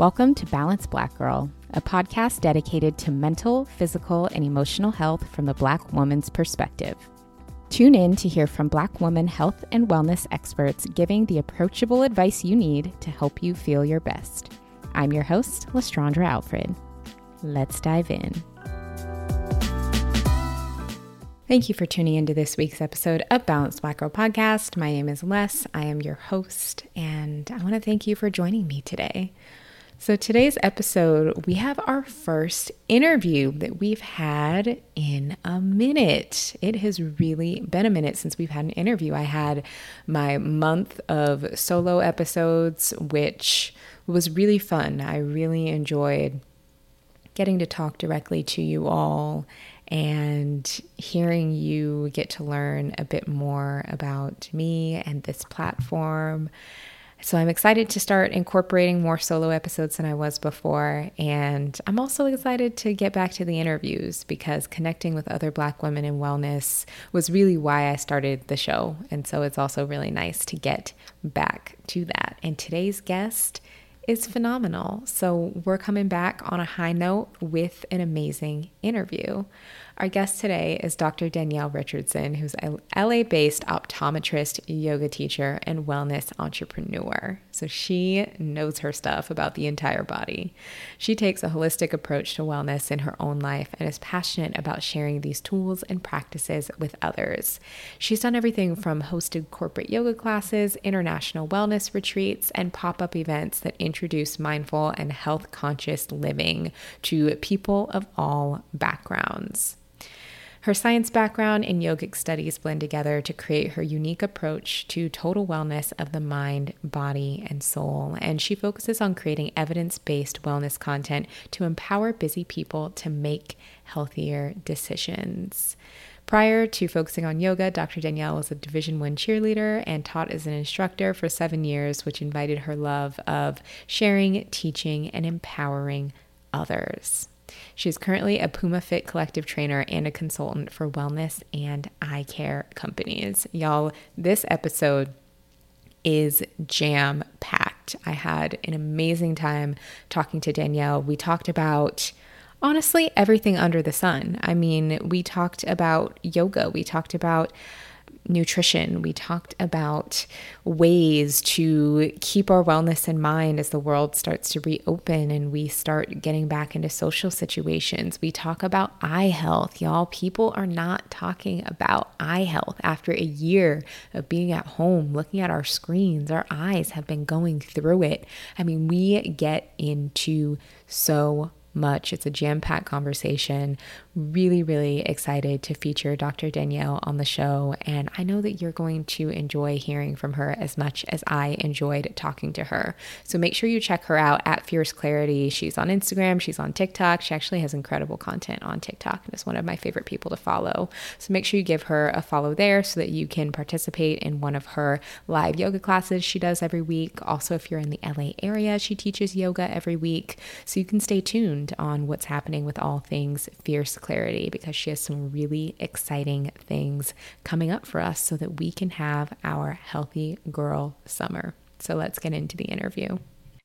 Welcome to Balance Black Girl, a podcast dedicated to mental, physical, and emotional health from the Black woman's perspective. Tune in to hear from Black woman health and wellness experts giving the approachable advice you need to help you feel your best. I'm your host, Lestraundra Alfred. Let's dive in. Thank you for tuning into this week's episode of Balanced Black Girl Podcast. My name is Les. I am your host, and I want to thank you for joining me today. So, today's episode, we have our first interview that we've had in a minute. It has really been a minute since we've had an interview. I had my month of solo episodes, which was really fun. I really enjoyed getting to talk directly to you all and hearing you get to learn a bit more about me and this platform so I'm excited to start incorporating more solo episodes than I was before. And I'm also excited to get back to the interviews because connecting with other Black women in wellness was really why I started the show. And so it's also really nice to get back to that. And today's guest is phenomenal. So we're coming back on a high note with an amazing interview. Our guest today is Dr. Danielle Richardson, who's a LA based optometrist, yoga teacher, and wellness entrepreneur. So she knows her stuff about the entire body. She takes a holistic approach to wellness in her own life and is passionate about sharing these tools and practices with others. She's done everything from hosted corporate yoga classes, international wellness retreats, and pop up events that introduce mindful and health conscious living to people of all backgrounds. Her science background and yogic studies blend together to create her unique approach to total wellness of the mind, body, and soul. And she focuses on creating evidence based wellness content to empower busy people to make healthier decisions. Prior to focusing on yoga, Dr. Danielle was a Division 1 cheerleader and taught as an instructor for 7 years, which invited her love of sharing, teaching, and empowering others. She's currently a Puma Fit collective trainer and a consultant for wellness and eye care companies. Y'all, this episode is jam packed. I had an amazing time talking to Danielle. We talked about honestly everything under the sun. I mean, we talked about yoga, we talked about nutrition. We talked about ways to keep our wellness in mind as the world starts to reopen and we start getting back into social situations. We talk about eye health. Y'all, people are not talking about eye health after a year of being at home, looking at our screens. Our eyes have been going through it. I mean, we get into so much. It's a jam packed conversation. Really, really excited to feature Dr. Danielle on the show. And I know that you're going to enjoy hearing from her as much as I enjoyed talking to her. So make sure you check her out at Fierce Clarity. She's on Instagram, she's on TikTok. She actually has incredible content on TikTok and is one of my favorite people to follow. So make sure you give her a follow there so that you can participate in one of her live yoga classes she does every week. Also, if you're in the LA area, she teaches yoga every week. So you can stay tuned on what's happening with all things Fierce Clarity because she has some really exciting things coming up for us so that we can have our healthy girl summer. So let's get into the interview.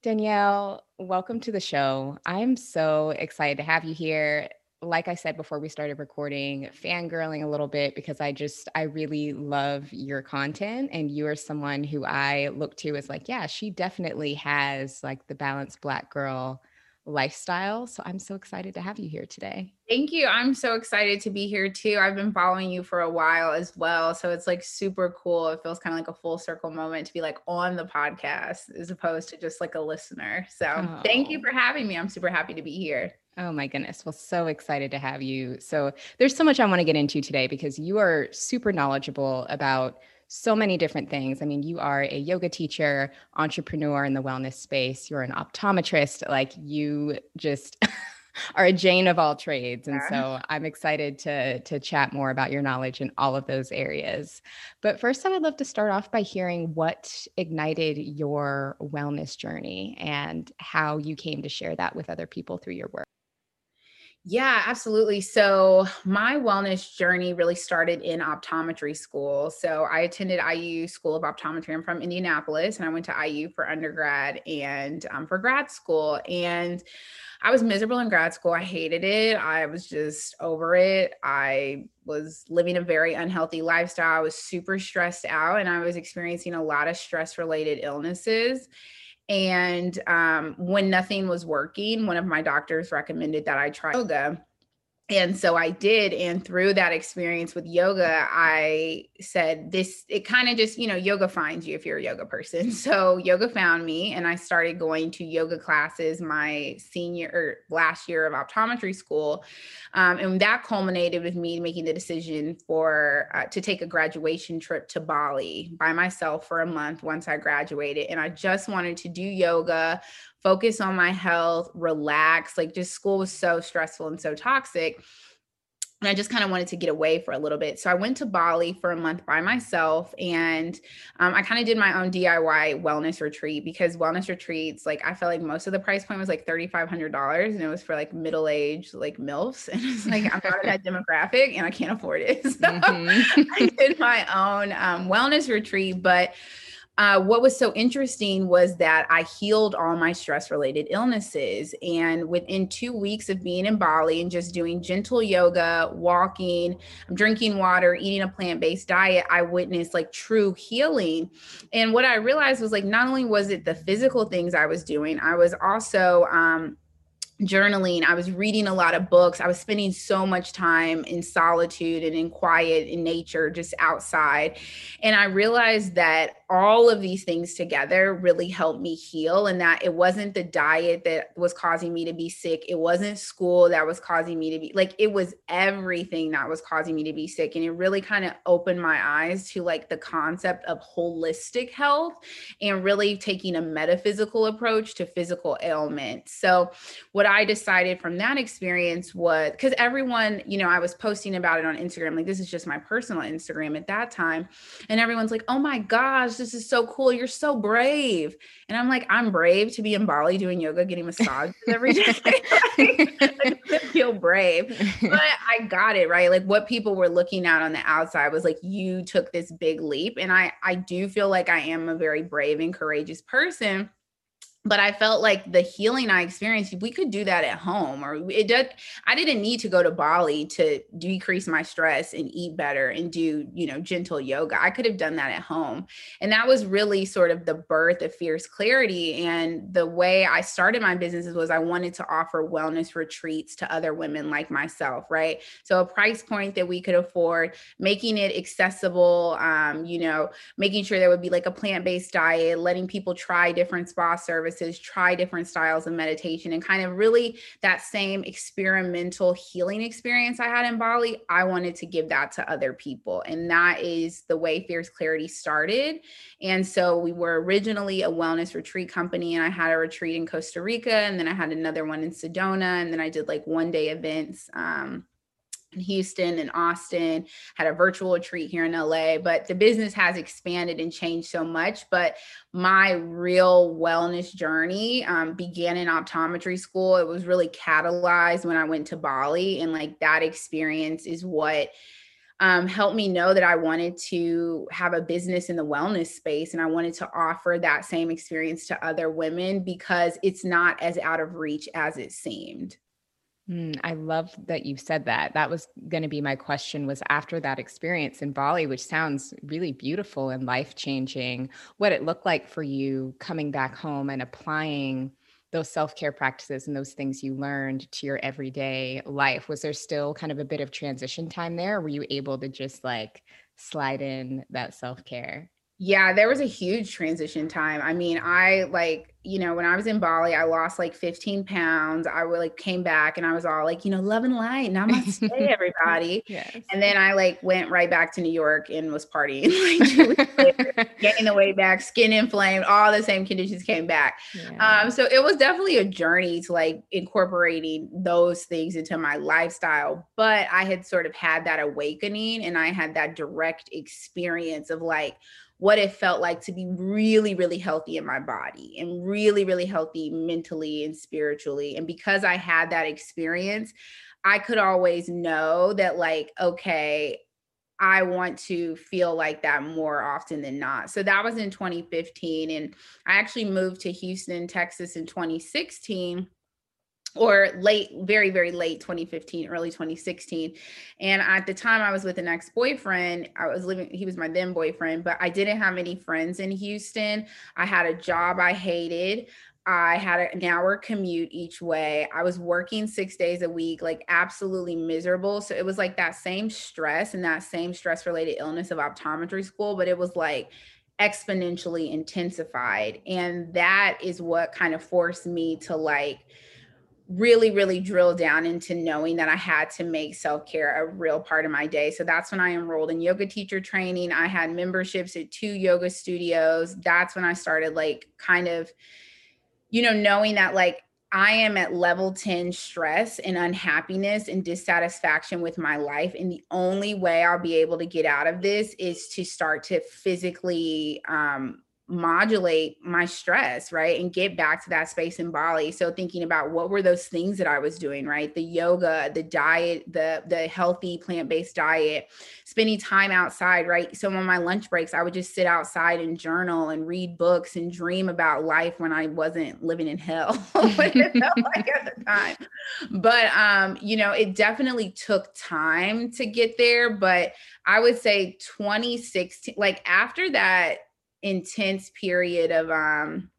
Danielle, welcome to the show. I'm so excited to have you here. like I said before we started recording, fangirling a little bit because I just, I really love your content. And you are someone who I look to as like, yeah, she definitely has like the balanced black girl lifestyle. So I'm so excited to have you here today. Thank you. I'm so excited to be here too. I've been following you for a while as well. So it's like super cool. It feels kind of like a full circle moment to be like on the podcast as opposed to just like a listener. So oh. thank you oh. for having me. I'm super happy to be here. Oh my goodness. Well, so excited to have you. So there's so much I want to get into today because you are super knowledgeable about so many different things. I mean, you are a yoga teacher, entrepreneur in the wellness space, you're an optometrist, like you just are a Jane of all trades. And so I'm excited to to chat more about your knowledge in all of those areas. But first I would love to start off by hearing what ignited your wellness journey and how you came to share that with other people through your work. Yeah, absolutely. So, my wellness journey really started in optometry school. So, I attended IU School of Optometry. I'm from Indianapolis and I went to IU for undergrad and um, for grad school. And I was miserable in grad school. I hated it. I was just over it. I was living a very unhealthy lifestyle. I was super stressed out and I was experiencing a lot of stress related illnesses. And um, when nothing was working, one of my doctors recommended that I try yoga and so I did. And through that experience with yoga, I said, This, it kind of just, you know, yoga finds you if you're a yoga person. So yoga found me, and I started going to yoga classes my senior or last year of optometry school. Um, and that culminated with me making the decision for uh, to take a graduation trip to Bali by myself for a month once I graduated. And I just wanted to do yoga focus on my health, relax. Like just school was so stressful and so toxic. And I just kind of wanted to get away for a little bit. So I went to Bali for a month by myself and um, I kind of did my own DIY wellness retreat because wellness retreats, like I felt like most of the price point was like $3,500 and it was for like middle aged, like MILFs. And it's like, I'm not that demographic and I can't afford it. So mm-hmm. I did my own um, wellness retreat. But uh, what was so interesting was that I healed all my stress related illnesses. And within two weeks of being in Bali and just doing gentle yoga, walking, drinking water, eating a plant based diet, I witnessed like true healing. And what I realized was like, not only was it the physical things I was doing, I was also, um, journaling i was reading a lot of books. I was spending so much time in solitude and in quiet in nature just outside. And i realized that all of these things together really helped me heal and that it wasn't the diet that was causing me to be sick. It wasn't school that was causing me to be like it was everything that was causing me to be sick. And it really kind of opened my eyes to like the concept of holistic health and really taking a metaphysical approach to physical ailments so what what I decided from that experience was because everyone, you know, I was posting about it on Instagram. Like, this is just my personal Instagram at that time. And everyone's like, oh my gosh, this is so cool. You're so brave. And I'm like, I'm brave to be in Bali doing yoga, getting massages every day. I feel brave. But I got it, right? Like, what people were looking at on the outside was like, you took this big leap. And I, I do feel like I am a very brave and courageous person but I felt like the healing I experienced, we could do that at home, or it did. I didn't need to go to Bali to decrease my stress and eat better and do, you know, gentle yoga. I could have done that at home. And that was really sort of the birth of Fierce Clarity. And the way I started my businesses was I wanted to offer wellness retreats to other women like myself, right? So a price point that we could afford, making it accessible, um, you know, making sure there would be like a plant based diet, letting people try different spa services try different styles of meditation, and kind of really that same experimental healing experience I had in Bali, I wanted to give that to other people. And that is the way Fierce Clarity started. And so we were originally a wellness retreat company, and I had a retreat in Costa Rica, and then I had another one in Sedona, and then I did like one day events. Um, in Houston and Austin, had a virtual retreat here in LA, but the business has expanded and changed so much. But my real wellness journey um, began in optometry school. It was really catalyzed when I went to Bali, and like that experience is what um, helped me know that I wanted to have a business in the wellness space and I wanted to offer that same experience to other women because it's not as out of reach as it seemed. Mm, I love that you said that. That was going to be my question was after that experience in Bali, which sounds really beautiful and life-changing, what it looked like for you coming back home and applying those self-care practices and those things you learned to your everyday life. Was there still kind of a bit of transition time there? were you able to just like slide in that self-care? Yeah, there was a huge transition time. I mean, I like, you know, when I was in Bali, I lost like 15 pounds. I really like came back and I was all like, you know, love and light. Namaste, everybody. yes. And then I like went right back to New York and was partying, like getting the weight back, skin inflamed, all the same conditions came back. Yeah. Um, so it was definitely a journey to like incorporating those things into my lifestyle. But I had sort of had that awakening and I had that direct experience of like, what it felt like to be really, really healthy in my body and really, really healthy mentally and spiritually. And because I had that experience, I could always know that, like, okay, I want to feel like that more often than not. So that was in 2015. And I actually moved to Houston, Texas in 2016 or late, very, very late 2015, early 2016. And at the time I was with an ex-boyfriend, I was living, he was my then boyfriend, but I didn't have any friends in Houston. I had a job I hated. I had an hour commute each way. I was working six days a week, like absolutely miserable. So it was like that same stress and that same stress related illness of optometry school, but it was like exponentially intensified. And that is what kind of forced me to like, really really drill down into knowing that i had to make self-care a real part of my day. So that's when i enrolled in yoga teacher training. I had memberships at two yoga studios. That's when i started like kind of you know knowing that like i am at level 10 stress and unhappiness and dissatisfaction with my life. And the only way i'll be able to get out of this is to start to physically um modulate my stress, right? And get back to that space in Bali. So thinking about what were those things that I was doing, right? The yoga, the diet, the the healthy plant-based diet, spending time outside, right? So on my lunch breaks, I would just sit outside and journal and read books and dream about life when I wasn't living in hell. like at the time. But um, you know, it definitely took time to get there, but I would say 2016 like after that intense period of um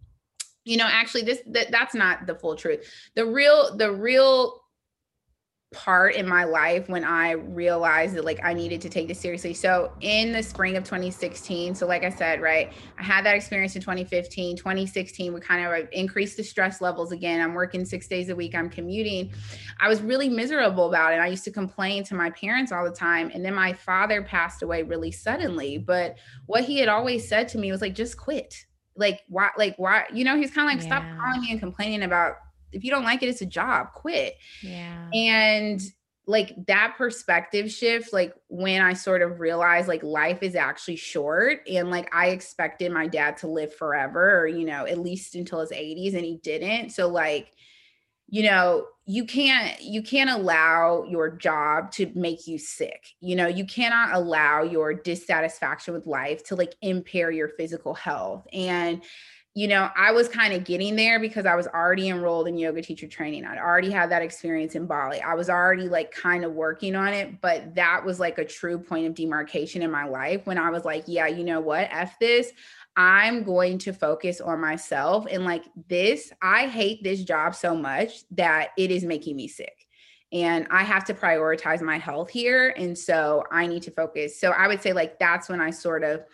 you know actually this that, that's not the full truth. The real the real part in my life when I realized that like I needed to take this seriously. So in the spring of 2016, so like I said, right, I had that experience in 2015, 2016, we kind of uh, increased the stress levels again. I'm working six days a week, I'm commuting. I was really miserable about it. I used to complain to my parents all the time. And then my father passed away really suddenly. But what he had always said to me was like, just quit. Like why, like why, you know, he's kind of like, yeah. stop calling me and complaining about if you don't like it, it's a job, quit. Yeah. And like that perspective shift, like when I sort of realized like life is actually short and like I expected my dad to live forever or, you know, at least until his 80s and he didn't. So like, you know, you can't you can't allow your job to make you sick. You know, you cannot allow your dissatisfaction with life to like impair your physical health. And you know, I was kind of getting there because I was already enrolled in yoga teacher training. I'd already had that experience in Bali. I was already like kind of working on it, but that was like a true point of demarcation in my life when I was like, yeah, you know what? F this. I'm going to focus on myself. And like this, I hate this job so much that it is making me sick. And I have to prioritize my health here. And so I need to focus. So I would say, like, that's when I sort of,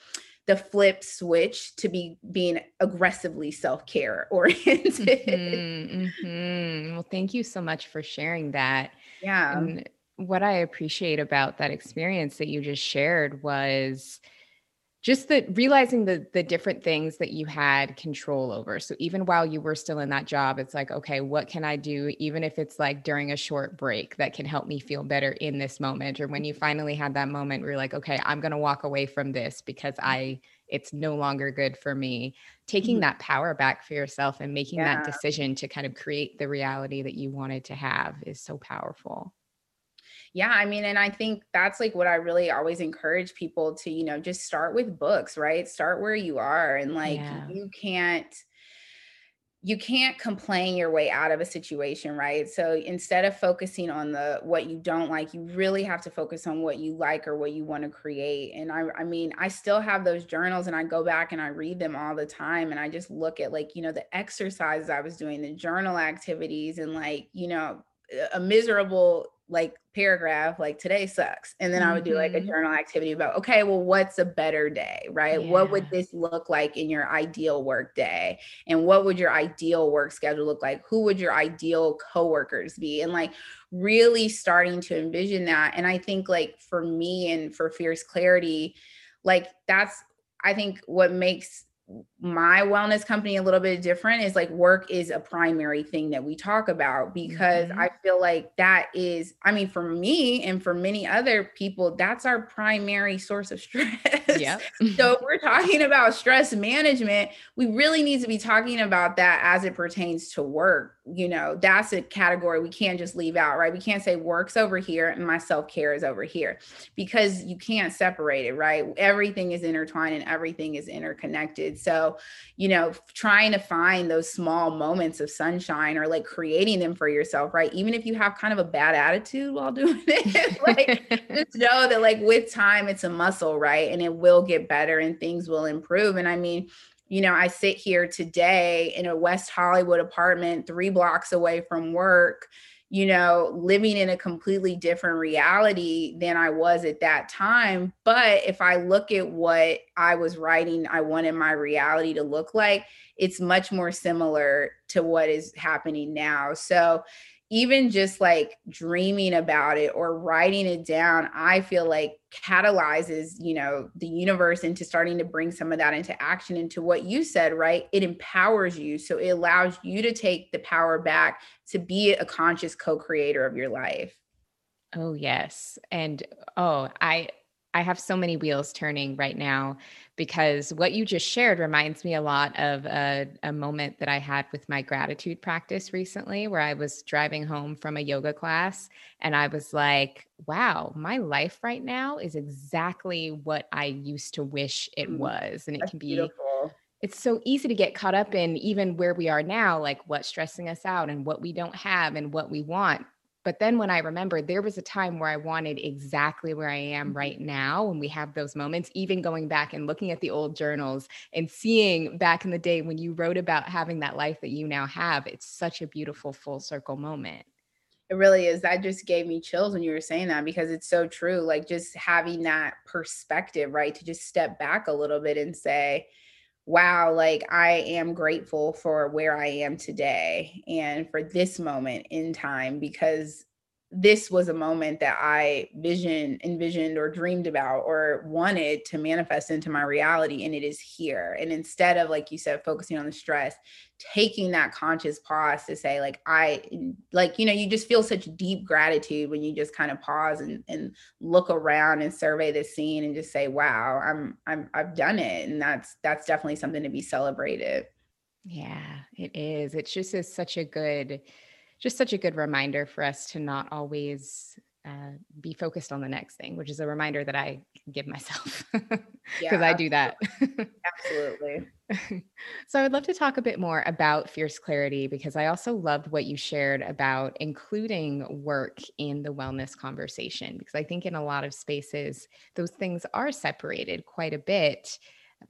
the flip switch to be being aggressively self-care oriented. Mm-hmm, mm-hmm. Well, thank you so much for sharing that. Yeah. And what I appreciate about that experience that you just shared was just the realizing the the different things that you had control over so even while you were still in that job it's like okay what can i do even if it's like during a short break that can help me feel better in this moment or when you finally had that moment where you're like okay i'm going to walk away from this because i it's no longer good for me taking mm-hmm. that power back for yourself and making yeah. that decision to kind of create the reality that you wanted to have is so powerful yeah i mean and i think that's like what i really always encourage people to you know just start with books right? Start where you are and like yeah. you can't you can't complain your way out of a situation right? So instead of focusing on the what you don't like you really have to focus on what you like or what you want to create. And i i mean i still have those journals and i go back and i read them all the time and i just look at like you know the exercises i was doing the journal activities and like you know a miserable like paragraph like today sucks and then mm-hmm. i would do like a mm-hmm. journal activity about okay well what's a better day right yeah. what would this look like in your ideal work day and what would your ideal work schedule look like who would your ideal coworkers be and like really starting to envision that and i think like for me and for fierce clarity like that's i think what makes my wellness company a little bit different is like work is a primary thing that we talk about because mm-hmm. I feel like that is, I mean, for me and for many other people, that's our primary source of stress. Yeah. so if we're talking about stress management, we really need to be talking about that as it pertains to work. You know, that's a category we can't just leave out, right? We can't say work's over here and my self care is over here because you can't separate it, right? Everything is intertwined and everything is interconnected. So, you know, trying to find those small moments of sunshine or like creating them for yourself, right? Even if you have kind of a bad attitude while doing it, like just know that like with time it's a muscle, right? And it will get better and things will improve. And I mean, you know, I sit here today in a West Hollywood apartment 3 blocks away from work you know, living in a completely different reality than I was at that time. But if I look at what I was writing, I wanted my reality to look like, it's much more similar to what is happening now. So even just like dreaming about it or writing it down i feel like catalyzes you know the universe into starting to bring some of that into action into what you said right? It empowers you so it allows you to take the power back to be a conscious co-creator of your life. Oh yes and oh i I have so many wheels turning right now because what you just shared reminds me a lot of a, a, moment that I had with my gratitude practice recently, where I was driving home from a yoga class and I was like, wow, my life right now is exactly what I used to wish it mm, was. And it can be beautiful. It's so easy to get caught up in even where we are now, like what's stressing us out and what we don't have and what we want. But then when I remembered there was a time where I wanted exactly where I am mm-hmm. right now, when we have those moments, even going back and looking at the old journals and seeing back in the day when you wrote about having that life that you now have, it's such a beautiful full circle moment. It really is. That just gave me chills when you were saying that because it's so true. Like just having that perspective, right? To just step back a little bit and say, wow, like I am grateful for where I am today and for this moment in time because this was a moment that I vision envisioned or dreamed about or wanted to manifest into my reality and it is here. And instead of like you said focusing on the stress, taking that conscious pause to say like I like you know you just feel such deep gratitude when you just kind of pause and, and look around and survey the scene and just say wow, I'm I'm I've done it and that's that's definitely something to be celebrated. Yeah, it is. It just is such a good just such a good reminder for us to not always uh, be focused on the next thing, which is a reminder that I give myself because yeah, I do that. absolutely. so I would love to talk a bit more about fierce clarity because I also loved what you shared about including work in the wellness conversation because I think in a lot of spaces those things are separated quite a bit,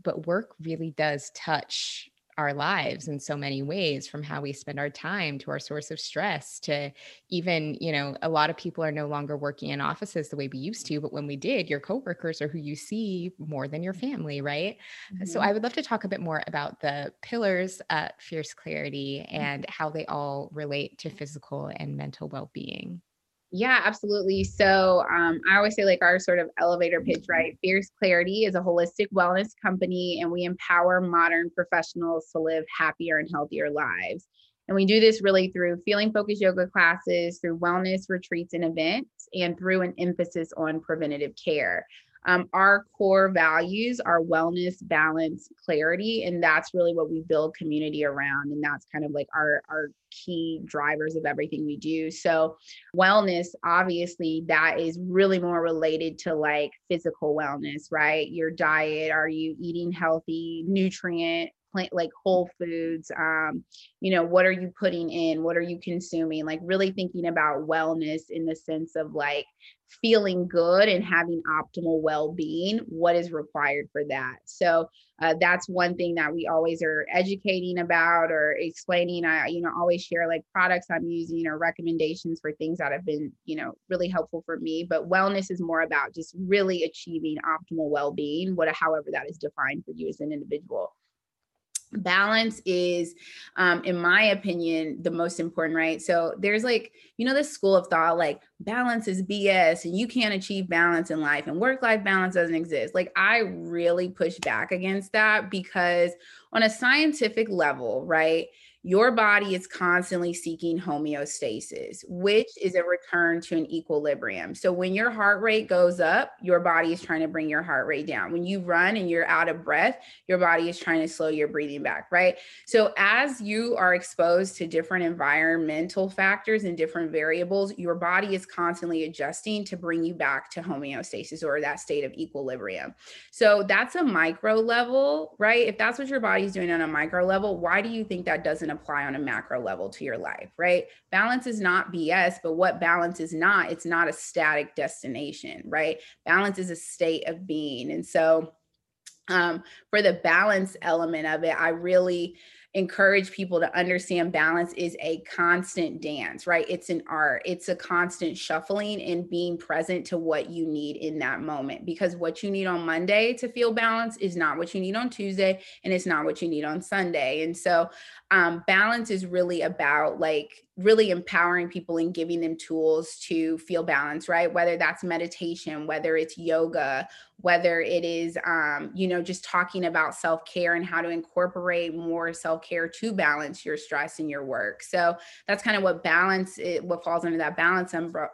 but work really does touch our lives in so many ways from how we spend our time to our source of stress to even you know a lot of people are no longer working in offices the way we used to but when we did your coworkers are who you see more than your family right mm-hmm. so i would love to talk a bit more about the pillars at fierce clarity mm. and how they all relate to physical and mental well-being yeah, absolutely. So um, I always say, like, our sort of elevator pitch, right? Fierce Clarity is a holistic wellness company, and we empower modern professionals to live happier and healthier lives. And we do this really through feeling focused yoga classes, through wellness retreats and events, and through an emphasis on preventative care. Um, our core values are wellness, balance, clarity, and that's really what we build community around. And that's kind of like our our key drivers of everything we do. So, wellness, obviously, that is really more related to like physical wellness, right? Your diet, are you eating healthy, nutrient plant like whole foods um you know what are you putting in? What are you consuming? Like really thinking about wellness in the sense of like feeling good and having optimal well-being what is required for that? So uh, that's one thing that we always are educating about or explaining. I you know always share like products i'm using or recommendations for things that have been you know really helpful for me. But wellness is more about just really achieving optimal well-being what however that is defined for you as an individual balance is um in my opinion the most important right? So there's like you know this school of thought like balance is bs and you can't achieve balance in life and work life balance doesn't exist. Like i really push back against that because on a scientific level right your body is constantly seeking homeostasis, which is a return to an equilibrium. So when your heart rate goes up, your body is trying to bring your heart rate down. When you run and you're out of breath, your body is trying to slow your breathing back, right? So as you are exposed to different environmental factors and different variables, your body is constantly adjusting to bring you back to homeostasis or that state of equilibrium. So that's a micro level, right? If that's what your body's doing on a micro level, why do you think that doesn't apply on a macro level to your life, right? Balance is not BS, but what balance is not, it's not a static destination, right? Balance is a state of being. And so, um, for the balance element of it, I really, encourage people to understand balance is a constant dance, right? It's an art, it's a constant shuffling and being present to what you need in that moment. Because what you need on Monday to feel balanced is not what you need on Tuesday, and it's not what you need on Sunday. And so, um, balance is really about like really empowering people and giving them tools to feel balanced, right? Whether that's meditation, whether it's yoga, whether it is, um, you know, just talking about self care and how to incorporate more self care to balance your stress and your work. So that's kind of what balance, it, what falls under that balance umbre-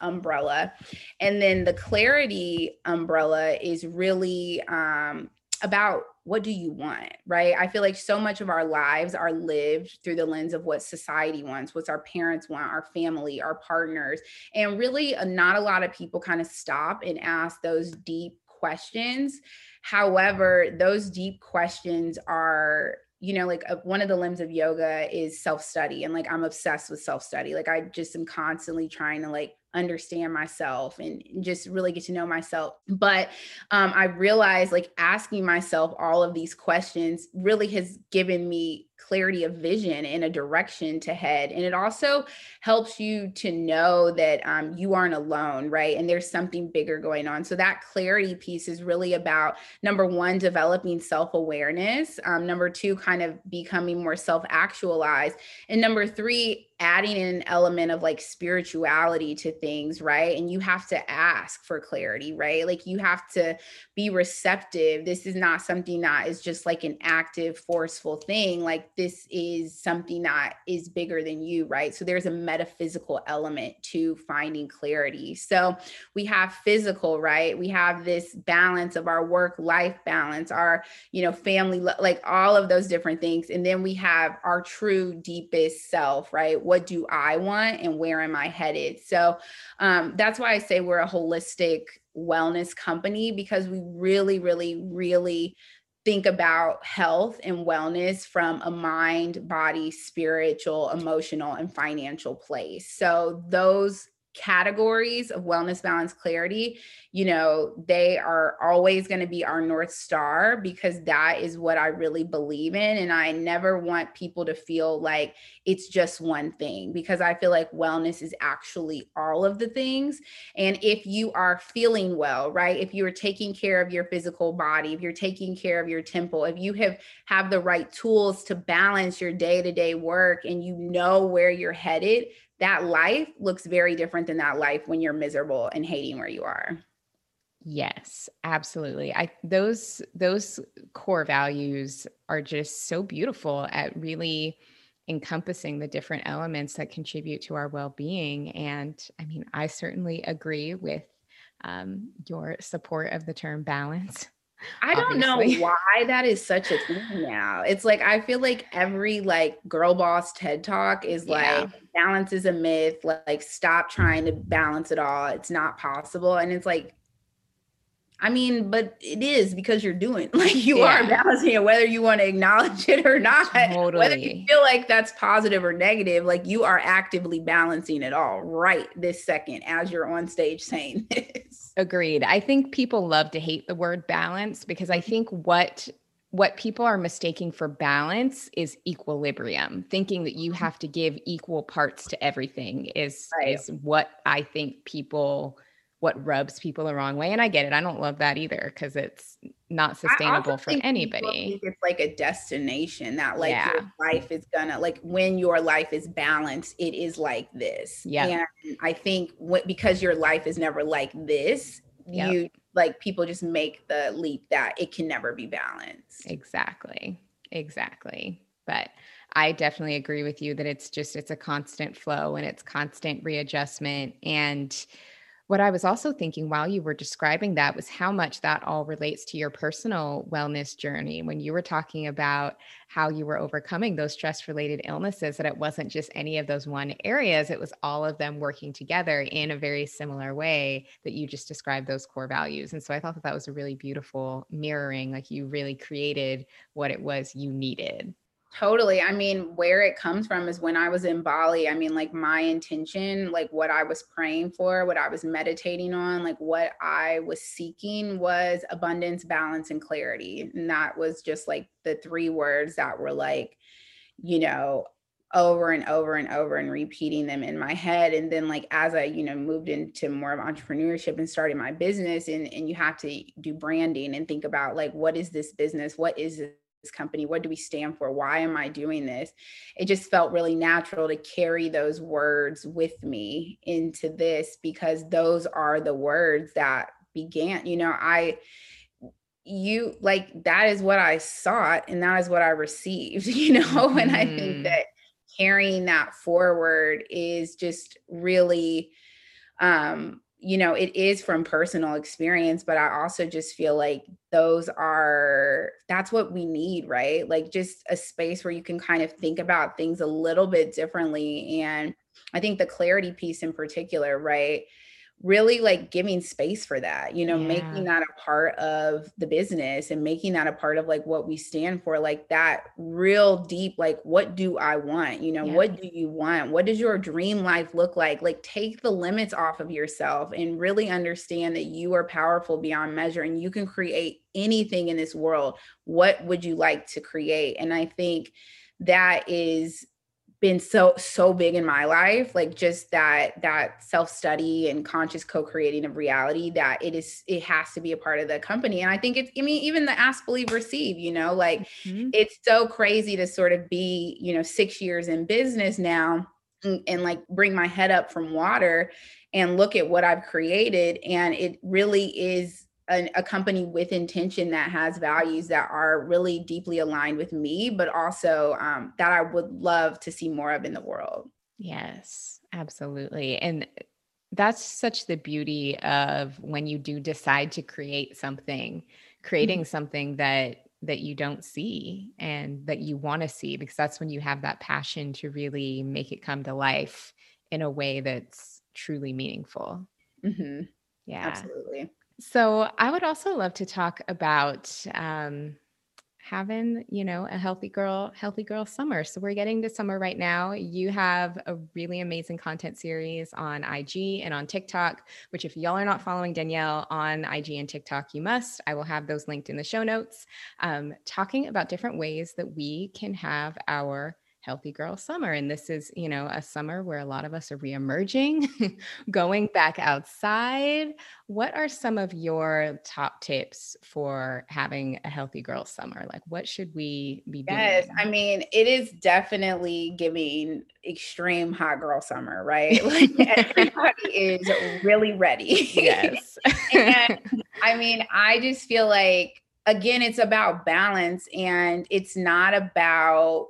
umbrella. And then the clarity umbrella is really um, about what do you want right? I feel like so much of our lives are lived through the lens of what society wants what's our parents want our family our partners and really uh, not a lot of people kind of stop and ask those deep questions. However those deep questions are you know like uh, one of the limbs of yoga is self study and like i'm obsessed with self study like i just am constantly trying to like understand myself and just really get to know myself. But um, I realized like asking myself all of these questions really has given me clarity of vision and a direction to head. And it also helps you to know that um, you aren't alone, right? And there's something bigger going on. So that clarity piece is really about number one, developing self awareness, um, number two, kind of becoming more self actualized, and number three, adding in an element of like spirituality to things, right? And you have to ask for clarity, right? Like you have to be receptive. This is not something that is just like an active, forceful thing. Like this is something that is bigger than you, right? So there's a metaphysical element to finding clarity. So we have physical, right? We have this balance of our work life balance, our, you know, family, like all of those different things. And then we have our true, deepest self, right? what do I want and where am I headed? So um, that's why I say we're a holistic wellness company because we really, really, really think about health and wellness from a mind, body, spiritual, emotional, and financial place. So those categories of wellness balance clarity you know they are always going to be our north star because that is what i really believe in and i never want people to feel like it's just one thing because i feel like wellness is actually all of the things and if you are feeling well right if you are taking care of your physical body if you're taking care of your temple if you have have the right tools to balance your day-to-day work and you know where you're headed that life looks very different than that life when you're miserable and hating where you are. Yes, absolutely. I those those core values are just so beautiful at really encompassing the different elements that contribute to our well-being and I mean, I certainly agree with um, your support of the term balance. I don't Obviously. know why that is such a thing now. It's like I feel like every like girl boss TED talk is yeah. like balance is a myth. Like, like stop trying to balance it all. It's not possible. And it's like I mean, but it is because you're doing like you yeah. are balancing it, whether you want to acknowledge it or not. Totally. Whether you feel like that's positive or negative, like you are actively balancing it all right this second as you're on stage saying this. Agreed. I think people love to hate the word balance because I think what what people are mistaking for balance is equilibrium thinking that you mm-hmm. have to give equal parts to everything is right. is what i think people what rubs people the wrong way and i get it i don't love that either because it's not sustainable for anybody it's like a destination that like yeah. your life is gonna like when your life is balanced it is like this yeah and i think what because your life is never like this yep. you like people just make the leap that it can never be balanced. Exactly. Exactly. But I definitely agree with you that it's just it's a constant flow and it's constant readjustment and what I was also thinking while you were describing that was how much that all relates to your personal wellness journey. When you were talking about how you were overcoming those stress related illnesses, that it wasn't just any of those one areas, it was all of them working together in a very similar way that you just described those core values. And so I thought that that was a really beautiful mirroring, like you really created what it was you needed. Totally. I mean, where it comes from is when I was in Bali. I mean, like my intention, like what I was praying for, what I was meditating on, like what I was seeking was abundance, balance, and clarity. And that was just like the three words that were like, you know, over and over and over and repeating them in my head and then like as i you know moved into more of entrepreneurship and started my business and and you have to do branding and think about like what is this business what is this company? What do we stand for? Why am I doing this? It just felt really natural to carry those words with me into this because those are the words that began, you know, I you like that is what I sought and that is what I received, you know, mm-hmm. and I think mm-hmm. that carrying that forward is just really um you know, it is from personal experience, but I also just feel like those are that's what we need, right? Like just a space where you can kind of think about things a little bit differently. And I think the clarity piece in particular, right? Really like giving space for that you know yeah. making that a part of the business and making that a part of like what we stand for like that real deep like what do i want? You know yeah. what do you want? What does your dream life look like? Like take the limits off of yourself and really understand that you are powerful beyond measure and you can create anything in this world. What would you like to create? And i think that is been so so big in my life like just that that self-study and conscious co-creating of reality that it is it has to be a part of the company and i think it's i mean even the ask believe receive you know like mm-hmm. it's so crazy to sort of be you know 6 years in business now and, and like bring my head up from water and look at what i've created and it really is a, a, company with intention that has values that are really deeply aligned with me, but also um, that I would love to see more of in the world. Yes, absolutely. And that's such the beauty of when you do decide to create something, creating mm-hmm. something that that you don't see and that you want to see because that's when you have that passion to really make it come to life in a way that's truly meaningful. Mm-hmm. Yeah. Absolutely. So I would also love to talk about um, having, you know, a healthy girl, healthy girl summer. So we're getting to summer right now. You have a really amazing content series on IG and on TikTok, which if y'all are not following Danielle on IG and TikTok, you must. I will have those linked in the show notes. Um, talking about different ways that we can have our healthy girl summer. And this is, you know, a summer where a lot of us are reemerging, going back outside. What are some of your top tips for having a healthy girl summer? Like, what should we be doing? Yes, I mean, it is definitely giving extreme hot girl summer, right? Like, everybody is really ready. Yes. and I mean, I just feel like, again, it's about balance and it's not about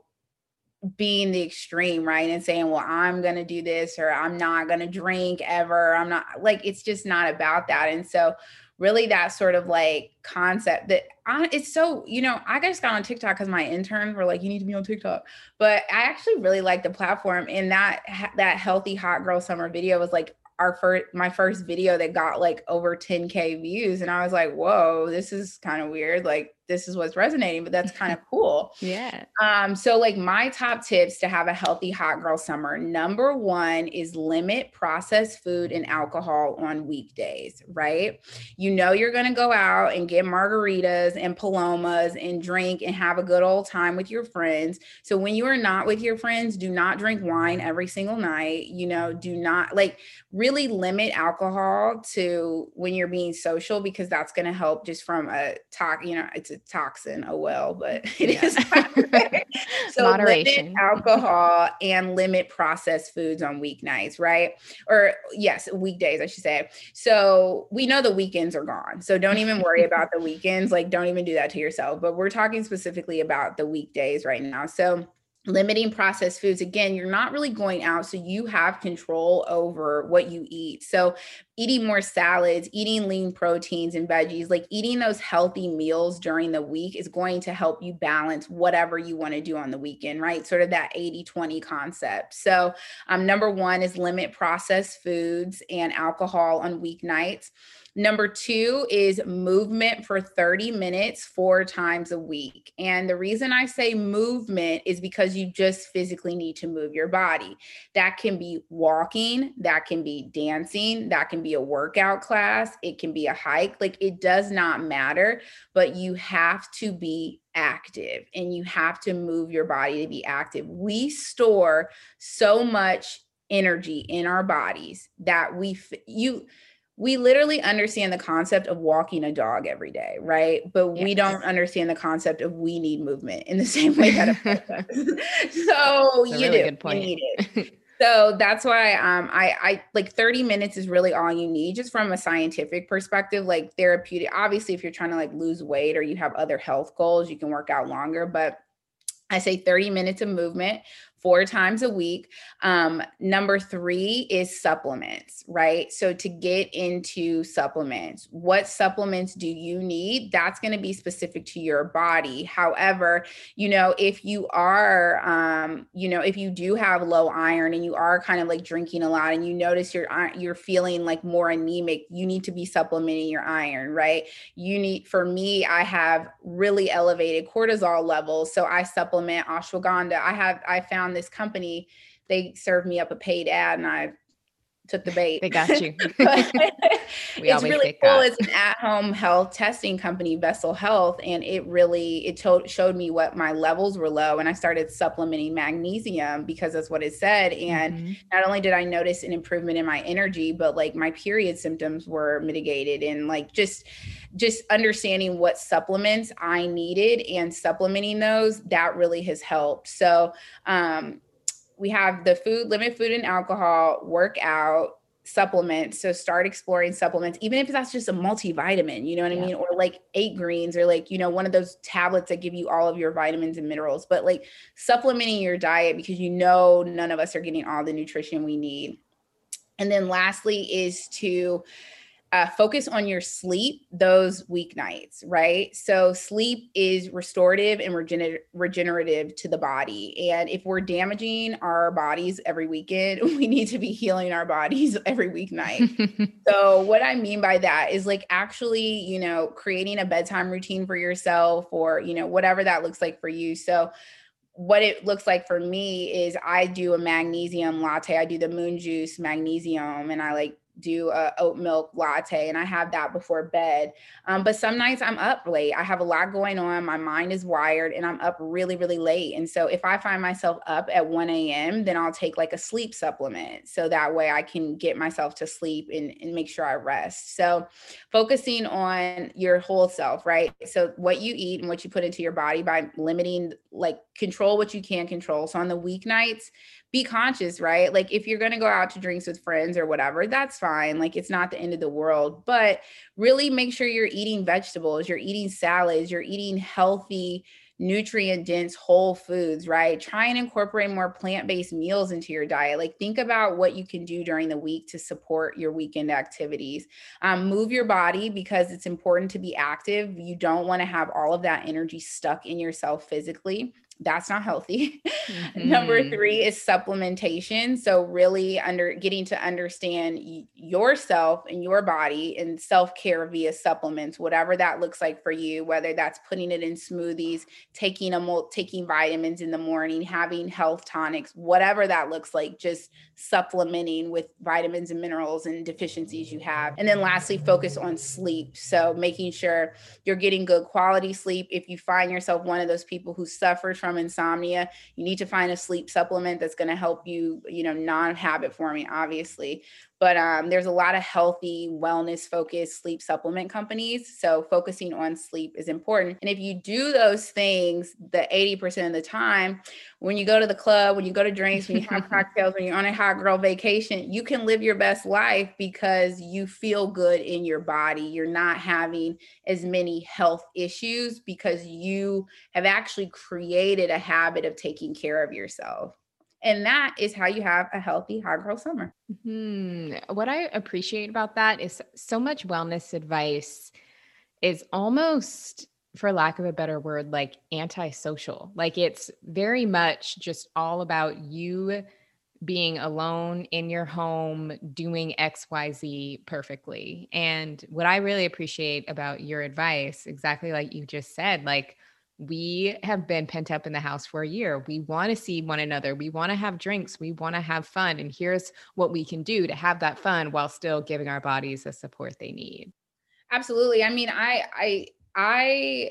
being the extreme, right? And saying, well, I'm going to do this or I'm not going to drink ever. I'm not like, it's just not about that. And so, really, that sort of like concept that I, it's so, you know, I just got on TikTok because my interns were like, you need to be on TikTok. But I actually really like the platform. And that, that healthy hot girl summer video was like, our first my first video that got like over 10k views and i was like whoa this is kind of weird like this is what's resonating but that's kind of cool. Yeah. Um so like my top tips to have a healthy hot girl summer number one is limit processed food and alcohol on weekdays right? You know you're going to go out and get margaritas and palomas and drink and have a good old time with your friends. So when you are not with your friends do not drink wine every single night you know do not like really limit alcohol to when you're being social because that's going to help just from a talk you know it's a toxin oh well but it Yeah. is so Moderation. limit alcohol and limit processed foods on weeknights right or yes weekdays i should say so we know the weekends are gone so don't even worry about the weekends like don't even do that to yourself but we're talking specifically about the weekdays right now so limiting processed foods again you're not really going out so you have control over what you eat. So eating more salads eating lean proteins and veggies like eating those healthy meals during the week is going to help you balance whatever you want to do on the weekend right? Sort of that 80 20 concept. So um, number one is limit processed foods and alcohol on weeknights Number two is movement for 30 minutes four times a week. And the reason I say movement is because you just physically need to move your body. That can be walking, that can be dancing, that can be a workout class, it can be a hike. Like it does not matter, but you have to be active and you have to move your body to be active. We store so much energy in our bodies that we, f- you, we literally understand the concept of walking a dog every day, right? But we don't understand the concept of we need movement in the same way that a person does. so That's you really do. good point. You need it. So that's why um I I like 30 minutes is really all you need just from a scientific perspective like therapeutic obviously if you're trying to like lose weight or you have other health goals you can work out longer but I say 30 minutes of movement four times a week. Um, number three is supplements, right? So to get into supplements, what supplements do you need? That's going to be specific to your body. However, you know, if you are, um, you know, if you do have low iron and you are kind of like drinking a lot and you notice you're you're feeling like more anemic, you need to be supplementing your iron, right? You need, for me, I have really elevated cortisol levels, so I supplement ashwagandha. I have, I found this company, they served me up a paid ad, and I took the bait. They got you. We it's really cool. got. It's an at-home health testing company, Vessel Health, and it really it told showed me what my levels were low, and I started supplementing magnesium because that's what it said. And Mhm. not only did I notice an improvement in my energy, but like my period symptoms were mitigated, and like just just understanding what supplements I needed and supplementing those that really has helped. So um, we have the food, limit food and alcohol, workout, supplements. So start exploring supplements, even if that's just a multivitamin, you know what I mean? Or like 8Greens or like, you know, one of those tablets that give you all of your vitamins and minerals, but like supplementing your diet because you know none of us are getting all the nutrition we need. And then lastly is to uh, focus on your sleep those weeknights, right? So sleep is restorative and regener- regenerative to the body. And if we're damaging our bodies every weekend, we need to be healing our bodies every weeknight. So what I mean by that is like actually, you know, creating a bedtime routine for yourself or, you know, whatever that looks like for you. So what it looks like for me is I do a magnesium latte. I do the moon juice magnesium and I like do a oat milk latte and I have that before bed. Um, but some nights I'm up late. I have a lot going on. My mind is wired and I'm up really, really late. And so if I find myself up at 1 a.m., then I'll take like a sleep supplement. So that way I can get myself to sleep and, and make sure I rest. So focusing on your whole self, right? So what you eat and what you put into your body by limiting, like control what you can control. So on the weeknights, be conscious, right? Like if you're going to go out to drinks with friends or whatever, that's fine. Like it's not the end of the world, but really make sure you're eating vegetables, you're eating salads, you're eating healthy, nutrient dense whole foods, right? Try and incorporate more plant based meals into your diet. Like think about what you can do during the week to support your weekend activities. Um, move your body because it's important to be active. You don't want to have all of that energy stuck in yourself physically. That's not healthy. Mm-hmm. Number three is supplementation. So, really under getting to understand y- yourself and your body and self care via supplements, whatever that looks like for you, whether that's putting it in smoothies, taking a taking vitamins in the morning, having health tonics, whatever that looks like, just supplementing with vitamins and minerals and deficiencies you have. And then lastly, focus on sleep. So, making sure you're getting good quality sleep. If you find yourself one of those people who suffers from insomnia, you need to find a sleep supplement that's going to help you, you know, non habit forming, obviously, but um, there's a lot of healthy wellness focused sleep supplement companies so focusing on sleep is important. And if you do those things the 80% of the time when you go to the club when you go to drinks when you have cocktails when you're on a hot girl vacation you can live your best life because you feel good in your body. You're not having as many health issues because you have actually created a habit of taking care of yourself and that is how you have a healthy hot girl summer. Hmm. What I appreciate about that is so much wellness advice is almost, for lack of a better word, like antisocial. Like it's very much just all about you being alone in your home doing xyz perfectly and what i really appreciate about your advice exactly like you just said like we have been pent up in the house for a year. We want to see one another. We want to have drinks. We want to have fun. And here's what we can do to have that fun while still giving our bodies the support they need. Absolutely. I mean, I, I, I,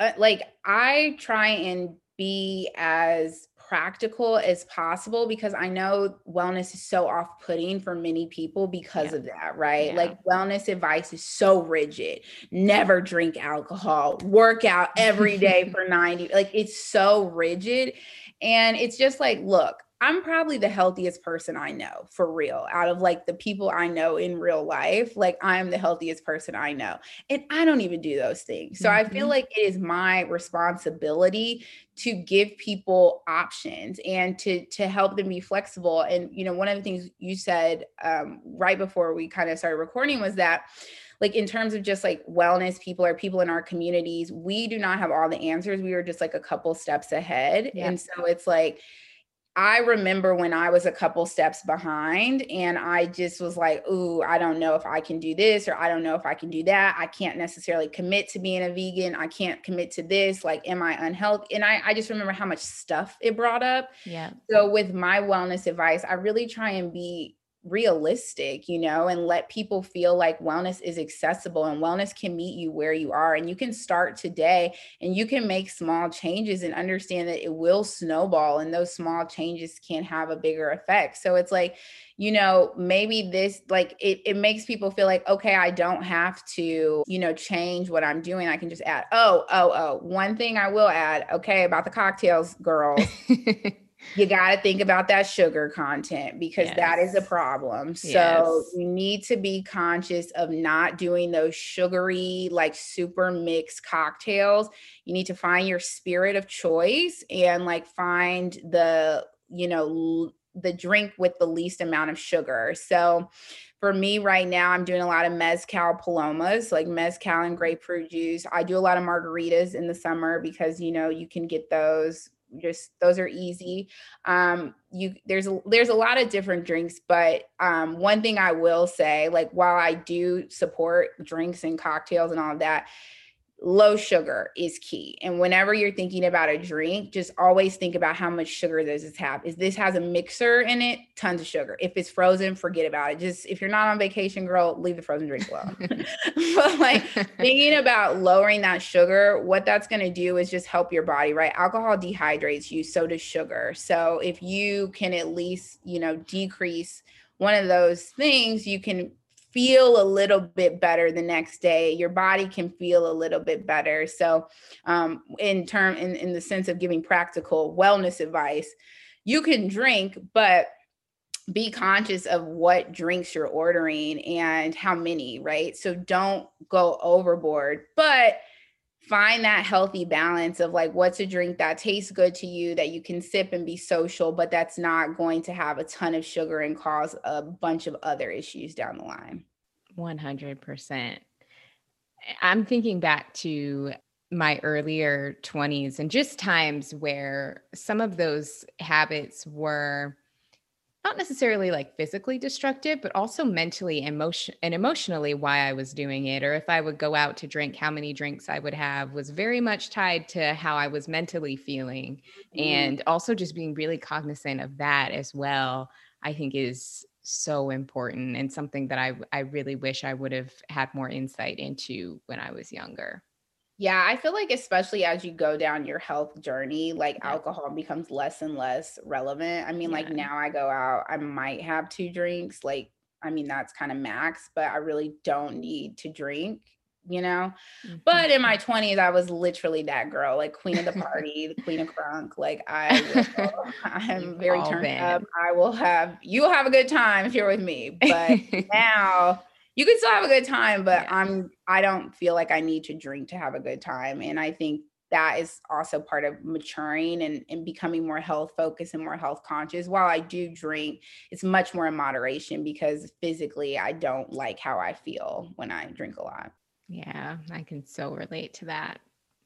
uh, like, I try and be as practical as possible because I know wellness is so off putting for many people because yeah. of that, right? Yeah. Like wellness advice is so rigid. Never drink alcohol, work out every day for 90. Like it's so rigid. And it's just like, look, I'm probably the healthiest person I know for real. Out of like the people I know in real life, like I'm the healthiest person I know. And I don't even do those things. So mm-hmm. I feel mm-hmm. like it is my responsibility to give people options and to to help them be flexible. And you know, one of the things you said um, right before we kind of started recording was that like in terms of just like wellness people or people in our communities we do not have all the answers we are just like a couple steps ahead yeah. and so it's like I remember when I was a couple steps behind and I just was like, ooh, I don't know if I can do this or I don't know if I can do that. I can't necessarily commit to being a vegan. I can't commit to this. Like, am I unhealthy? And I, I just remember how much stuff it brought up. Yeah. So with my wellness advice, I really try and be realistic, you know, and let people feel like wellness is accessible and wellness can meet you where you are. And you can start today and you can make small changes and understand that it will snowball and those small changes can have a bigger effect. So it's like, you know, maybe this, like, it, it makes people feel like, okay, I don't have to, you know, change what I'm doing. I can just add, oh, oh, oh, one thing I will add, okay, about the cocktails, girls. you got to think about that sugar content because yes. that is a problem. So yes. you need to be conscious of not doing those sugary, like super mixed cocktails. You need to find your spirit of choice and like find the, you know, the drink with the least amount of sugar. So for me right now, I'm doing a lot of mezcal palomas, like mezcal and grapefruit juice. I do a lot of margaritas in the summer because you know you can get those just those are easy. Um you there's a, there's a lot of different drinks but um one thing i will say like while i do support drinks and cocktails and all of that low sugar is key. And whenever you're thinking about a drink, just always think about how much sugar does this have. Is this has a mixer in it, tons of sugar. If it's frozen, forget about it. Just if you're not on vacation, girl, leave the frozen drink alone. but like thinking about lowering that sugar, what that's going to do is just help your body, right? Alcohol dehydrates you, so does sugar. So if you can at least, you know, decrease one of those things, you can feel a little bit better the next day. Your body can feel a little bit better. So um, in term in, in the sense of giving practical wellness advice you can drink but be conscious of what drinks you're ordering and how many right? So don't go overboard but find that healthy balance of like what's a drink that tastes good to you that you can sip and be social but that's not going to have a ton of sugar and cause a bunch of other issues down the line. 100% i'm thinking back to my earlier 20s and just times where some of those habits were not necessarily like physically destructive, but also mentally emotion and emotionally why I was doing it. Or if I would go out to drink, how many drinks I would have was very much tied to how I was mentally feeling. Mm-hmm. And also just being really cognizant of that as well, I think is so important and something that I I really wish I would have had more insight into when I was younger. Yeah, I feel like especially as you go down your health journey, like yeah. alcohol becomes less and less relevant. I mean, yeah. like now I go out, I might have two drinks. Like, I mean, that's kind of max, but I really don't need to drink, you know? Mm-hmm. But in my 20s, I was literally that girl, like queen of the party, the queen of crunk. Like I I'm very turned been. up. I will have you will have a good time if you're with me. But now you can still have a good time, but yeah. I'm I don't feel like I need to drink to have a good time. And I think that is also part of maturing and, and becoming more health focused and more health conscious. While I do drink, it's much more in moderation because physically I don't like how I feel when I drink a lot. Yeah, I can so relate to that.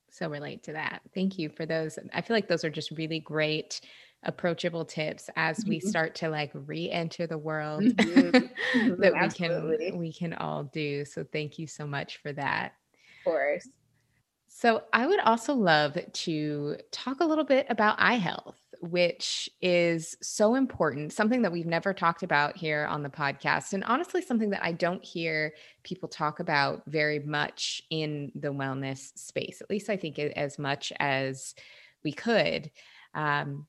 So relate to that. Thank you for those. I feel like those are just really great approachable tips as we mm-hmm. start to like re-enter the world mm-hmm. that we can we can all do so thank you so much for that. Of course. So i would also love to talk a little bit about eye health which is so important something that we've never talked about here on the podcast and honestly something that i don't hear people talk about very much in the wellness space at least i think as much as we could. Um,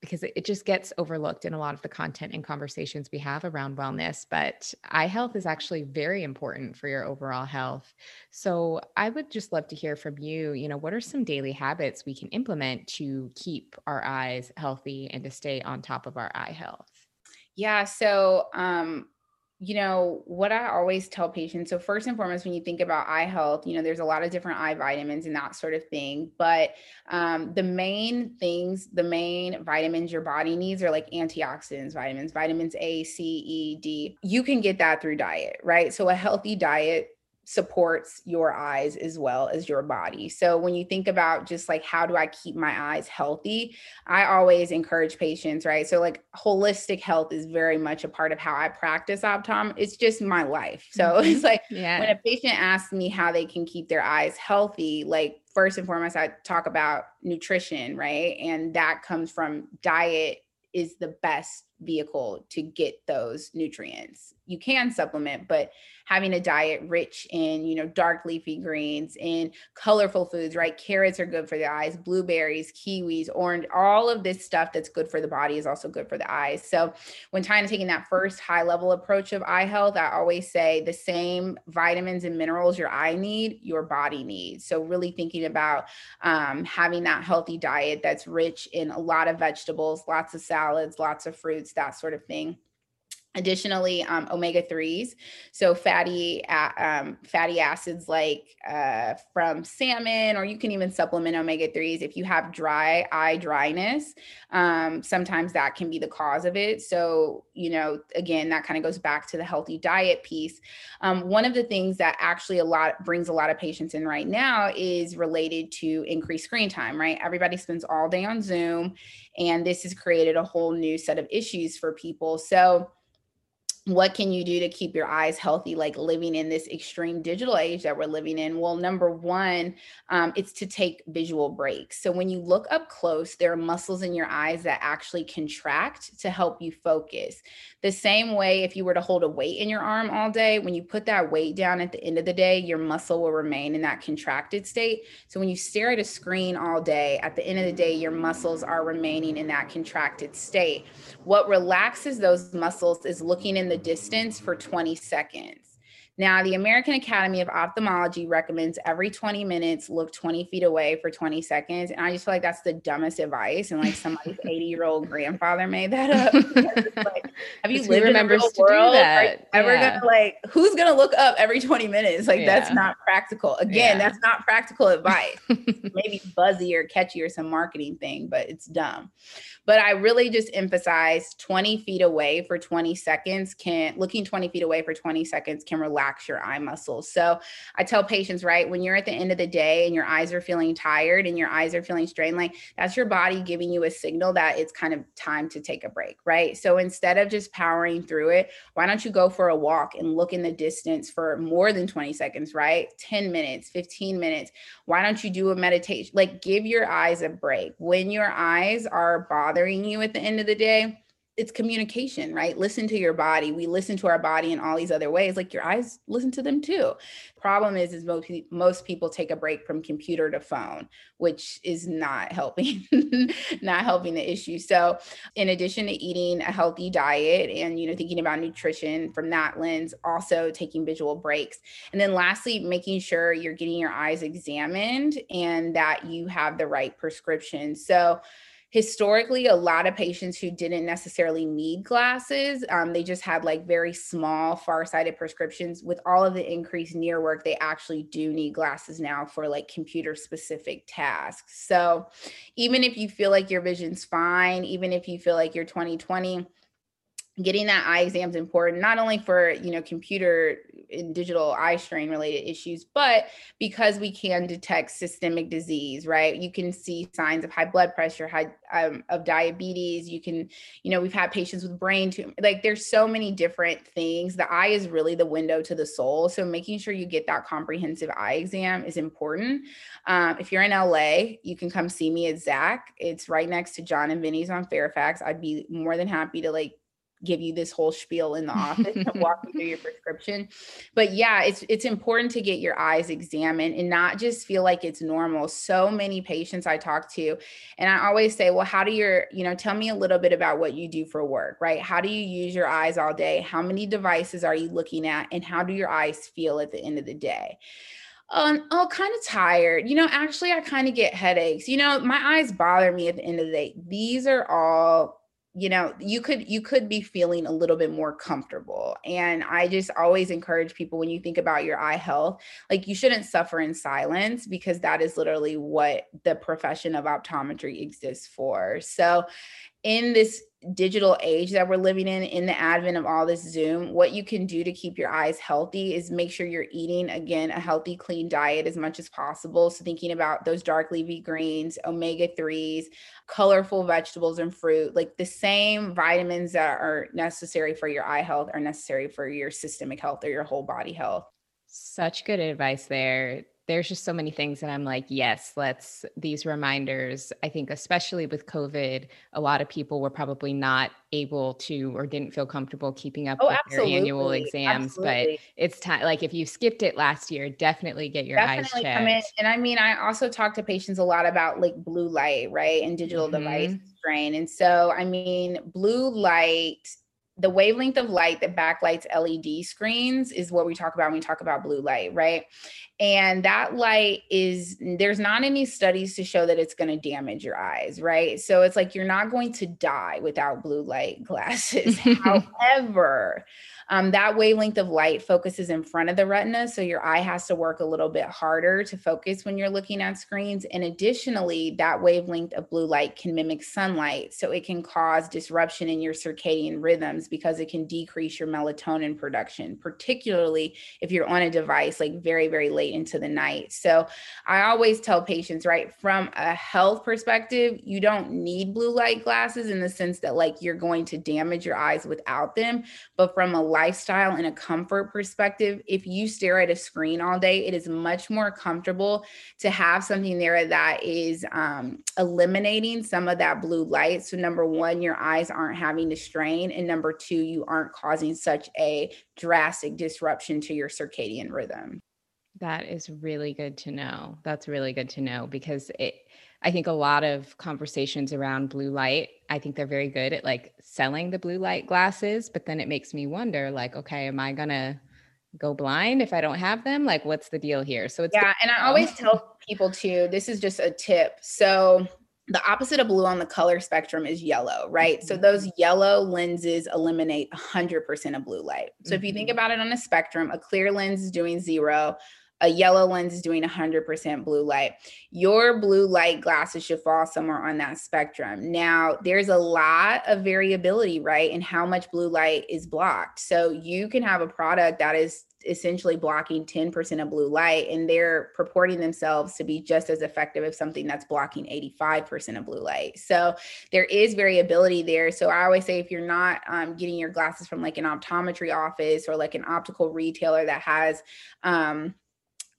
because it just gets overlooked in a lot of the content and conversations we have around wellness. But eye health is actually very important for your overall health. So I would just love to hear from you. You know, what are some daily habits we can implement to keep our eyes healthy and to stay on top of our eye health? Yeah. So, um, you know, what I always tell patients so, first and foremost, when you think about eye health, you know, there's a lot of different eye vitamins and that sort of thing. But um, the main things, the main vitamins your body needs are like antioxidants, vitamins, vitamins A, C, E, D. You can get that through diet, right? So, a healthy diet supports your eyes as well as your body. So when you think about just like how do I keep my eyes healthy, I always encourage patients, right? So like holistic health is very much a part of how I practice optom. It's just my life. So mm-hmm. it's like yeah. when a patient asks me how they can keep their eyes healthy, like first and foremost I talk about nutrition, right? And that comes from diet is the best vehicle to get those nutrients. You can supplement, but having a diet rich in, you know, dark leafy greens and colorful foods, right? Carrots are good for the eyes, blueberries, kiwis, orange, all of this stuff that's good for the body is also good for the eyes. So when trying to taking that first high level approach of eye health, I always say the same vitamins and minerals your eye need, your body needs. So really thinking about um, having that healthy diet that's rich in a lot of vegetables, lots of salads, lots of fruits, that sort of thing. Additionally, um, omega threes, so fatty um, fatty acids like uh, from salmon, or you can even supplement omega threes if you have dry eye dryness. Um, sometimes that can be the cause of it. So you know, again, that kind of goes back to the healthy diet piece. Um, one of the things that actually a lot brings a lot of patients in right now is related to increased screen time. Right, everybody spends all day on Zoom, and this has created a whole new set of issues for people. So what can you do to keep your eyes healthy like living in this extreme digital age that we're living in? Well number one um, it's to take visual breaks. So when you look up close there are muscles in your eyes that actually contract to help you focus. The same way if you were to hold a weight in your arm all day when you put that weight down at the end of the day your muscle will remain in that contracted state. So when you stare at a screen all day at the end of the day your muscles are remaining in that contracted state. What relaxes those muscles is looking in the distance for 20 seconds. Now, the American Academy of Ophthalmology recommends every 20 minutes look 20 feet away for 20 seconds. And I just feel like that's the dumbest advice. And like somebody's 80 year old grandfather made that up. like, have you lived in the real world? That. Are ever yeah. gonna like who's gonna look up every 20 minutes? Like yeah. that's not practical. Again, yeah. that's not practical advice. Maybe buzzy or catchy or some marketing thing, but it's dumb. But I really just emphasize 20 feet away for 20 seconds can looking 20 feet away for 20 seconds can relax relax your eye muscles. So I tell patients, right, when you're at the end of the day and your eyes are feeling tired and your eyes are feeling strained, like that's your body giving you a signal that it's kind of time to take a break, right? So instead of just powering through it, why don't you go for a walk and look in the distance for more than 20 seconds, right? 10 minutes, 15 minutes. Why don't you do a meditation? Like give your eyes a break. When your eyes are bothering you at the end of the day, it's communication, right? Listen to your body. We listen to our body in all these other ways. Like your eyes listen to them too. Problem is, is most most people take a break from computer to phone, which is not helping, not helping the issue. So, in addition to eating a healthy diet and you know thinking about nutrition from that lens, also taking visual breaks, and then lastly, making sure you're getting your eyes examined and that you have the right prescription. So historically a lot of patients who didn't necessarily need glasses um, they just had like very small far-sighted prescriptions. With all of the increased near work they actually do need glasses now for like computer specific tasks. So even if you feel like your vision's fine even if you feel like you're 2020 getting that eye exam is important not only for you know computer and digital eye strain related issues but because we can detect systemic disease right? You can see signs of high blood pressure high um, of diabetes. You can you know we've had patients with brain tumor like there's so many different things. The eye is really the window to the soul. So making sure you get that comprehensive eye exam is important. Um, if you're in la you can come see me at zach. It's right next to Jon and vinny's on fairfax. I'd be more than happy to like give you this whole spiel in the office and walk you through your prescription. But yeah, it's it's important to get your eyes examined and not just feel like it's normal. So many patients I talk to and I always say, "Well, how do your, you know, tell me a little bit about what you do for work, right? How do you use your eyes all day? How many devices are you looking at and how do your eyes feel at the end of the day?" Um, oh, kind of tired. You know, actually, I kind of get headaches. You know, my eyes bother me at the end of the day. These are all you know you could you could be feeling a little bit more comfortable and i just always encourage people when you think about your eye health like you shouldn't suffer in silence because that is literally what the profession of optometry exists for. So in this digital age that we're living in in the advent of all this zoom what you can do to keep your eyes healthy is make sure you're eating again a healthy clean diet as much as possible. So thinking about those dark leafy greens omega 3s colorful vegetables and fruit like the same vitamins that are necessary for your eye health are necessary for your systemic health or your whole body health. Such good advice there there's just so many things that I'm like, yes, let's these reminders. I think, especially with COVID, a lot of people were probably not able to or didn't feel comfortable keeping up oh, with absolutely. their annual exams. Absolutely. But it's time, like if you skipped it last year, definitely get your definitely eyes checked. And I mean, I also talk to patients a lot about like blue light, right? And digital mm-hmm. device strain. And so, I mean, blue light the wavelength of light that backlights LED screens is what we talk about when we talk about blue light, right? And that light is, there's not any studies to show that it's going to damage your eyes, right? So it's like you're not going to die without blue light glasses. However, um, that wavelength of light focuses in front of the retina. So your eye has to work a little bit harder to focus when you're looking at screens. And additionally, that wavelength of blue light can mimic sunlight. So it can cause disruption in your circadian rhythms because it can decrease your melatonin production, particularly if you're on a device like very, very late into the night. So I always tell patients, right, from a health perspective, you don't need blue light glasses in the sense that like you're going to damage your eyes without them. But from a lifestyle and a comfort perspective, if you stare at a screen all day, it is much more comfortable to have something there that is um, eliminating some of that blue light. So, number one, your eyes aren't having to strain. And number two, you aren't causing such a drastic disruption to your circadian rhythm. That is really good to know. That's really good to know because it, I think a lot of conversations around blue light, I think they're very good at like selling the blue light glasses, but then it makes me wonder like, okay, am I going to go blind if I don't have them? Like, what's the deal here? So it's yeah. And I always tell people too, this is just a tip. So the opposite of blue on the color spectrum is yellow, right? So mm-hmm. those yellow lenses eliminate 100% of blue light. So mm-hmm. if you think mm-hmm. about it on a spectrum, a clear lens is doing zero, a yellow lens is doing 100% blue light. Your blue light glasses should fall somewhere on that spectrum. Now, there's a lot of variability, right, in how much blue light is blocked. So you can have a product that is essentially blocking 10% of blue light and they're purporting themselves to be just as effective as something that's blocking 85% of blue light so there is variability there so i always say if you're not um, getting your glasses from like an optometry office or like an optical retailer that has um,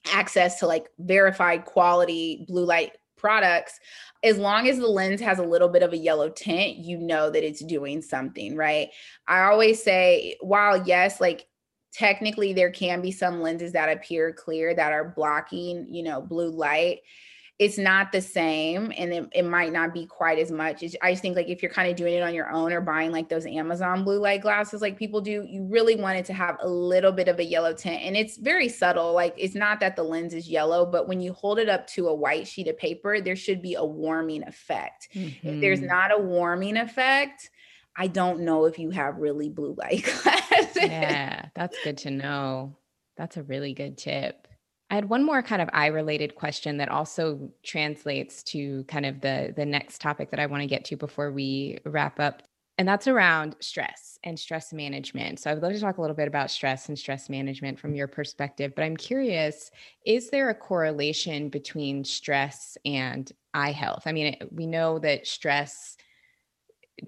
access to like verified quality blue light products as long as the lens has a little bit of a yellow tint you know that it's doing something right? I always say while yes like technically there can be some lenses that appear clear that are blocking you know blue light it's not the same and it, it might not be quite as much i just think like if you're kind of doing it on your own or buying like those amazon blue light glasses like people do you really want it to have a little bit of a yellow tint and it's very subtle like it's not that the lens is yellow but when you hold it up to a white sheet of paper there should be a warming effect mm-hmm. if there's mm-hmm. not a warming effect I don't know if you have really blue light glasses. Yeah, that's good to know. That's a really good tip. I had one more kind of eye related question that also translates to kind of the the next topic that I want to get to before we wrap up. And that's around stress and stress management. So I would love to talk a little bit about stress and stress management from your perspective, but I'm curious, is there a correlation between stress and eye health? I mean, we know that stress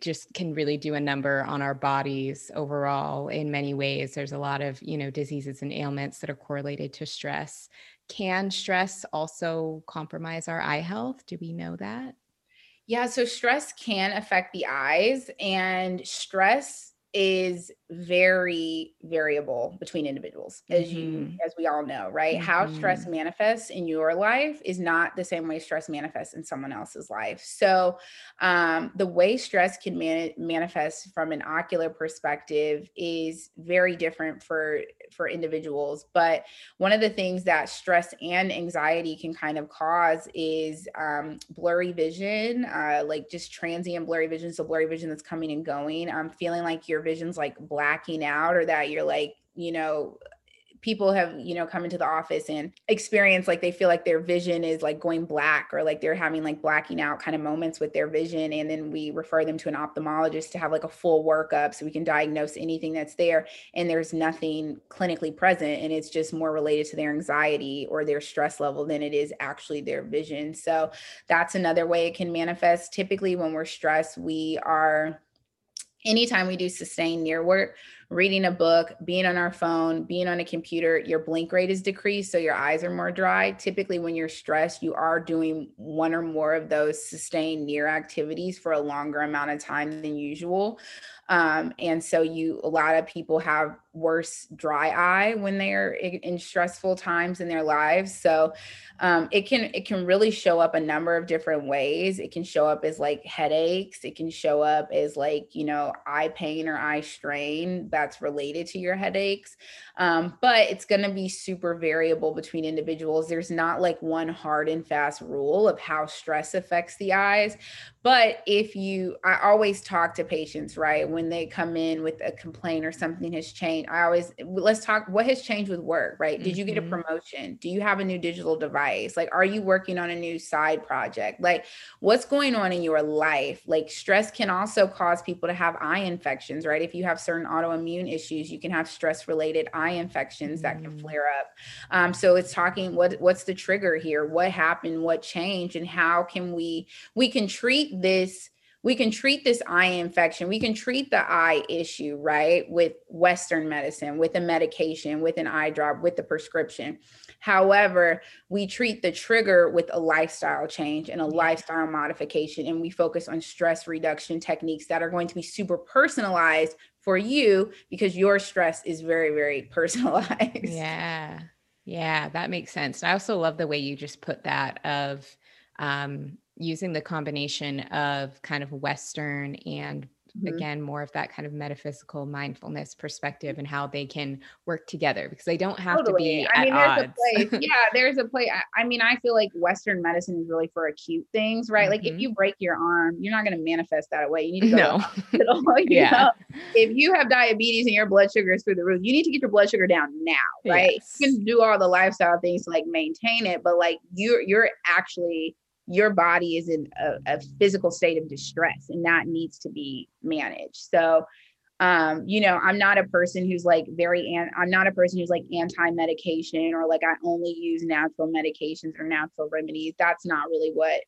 just can really do a number on our bodies overall in many ways. There's a lot of you know diseases and ailments that are correlated to stress. Can stress also compromise our eye health? Do we know that? Yeah so stress can affect the eyes and stress is very variable between individuals as mm-hmm. you as we all know right mm-hmm. how stress mm-hmm. manifests in your life is not the same way stress manifests in someone else's life so um, the way stress can man- manifest from an ocular perspective is very different for for individuals but one of the things that stress and anxiety can kind of cause is um, blurry vision uh, like just transient blurry vision so blurry vision that's coming and going i'm um, feeling like your vision's like blacking out or that you're like, you know, people have you know come into the office and experience like they feel like their vision is like going black or like they're having like blacking out kind of moments with their vision and then we refer them to an ophthalmologist to have like a full workup so we can diagnose anything that's there and there's nothing clinically present and it's just more related to their anxiety or their stress level than it is actually their vision. So that's another way it can manifest. Typically when we're stressed we are anytime we do sustained near work, reading a book, being on our phone, being on a computer, your blink rate is decreased. So your eyes are more dry. Typically, when you're stressed, you are doing one or more of those sustained near activities for a longer amount of time than usual. Um, and so you a lot of people have worse dry eye when they're in, in stressful times in their lives so um, it can it can really show up a number of different ways it can show up as like headaches it can show up as like you know eye pain or eye strain that's related to your headaches um, but it's going to be super variable between individuals. There's not like one hard and fast rule of how stress affects the eyes but if you i always talk to patients right when they come in with a complaint or something has changed i always let's talk what has changed with work right? Did you get a mm-hmm. promotion? Do you have a new digital device? Like are you working on a new side project? Like what's going on in your life? Like stress can also cause people to have eye infections right? If you have certain autoimmune issues you can have stress related eye infections that can mm. flare up. Um, so it's talking what what's the trigger here? What happened? What changed? And how can we we can treat this we can treat this eye infection, we can treat the eye issue, right, with Western medicine, with a medication, with an eye drop, with the prescription. However, we treat the trigger with a lifestyle change and a lifestyle modification, and we focus on stress reduction techniques that are going to be super personalized for you because your stress is very, very personalized. Yeah. Yeah, that makes sense. I also love the way you just put that of um, using the combination of kind of Western and mm-hmm. again more of that kind of metaphysical mindfulness perspective and how they can work together because they don't have totally. to be I mean, there's odds. a place. yeah, there's a place. I, I, mean, I feel like Western medicine is really for acute things, right? Mm-hmm. Like if mm-hmm. you break your arm, you're not going to manifest that away. You need to go no. to hospital. yeah. Know? If you have diabetes and your blood sugar is through the roof, you need to get your blood sugar down now, right? Yes. You can do all the lifestyle things to like maintain it, but like you're you're actually your body is in a, a, physical state of distress and that needs to be managed. So um, you know i'm not a person who's like very an- i'm not a person who's like anti-medication or like i only use natural medications or natural remedies. That's not really what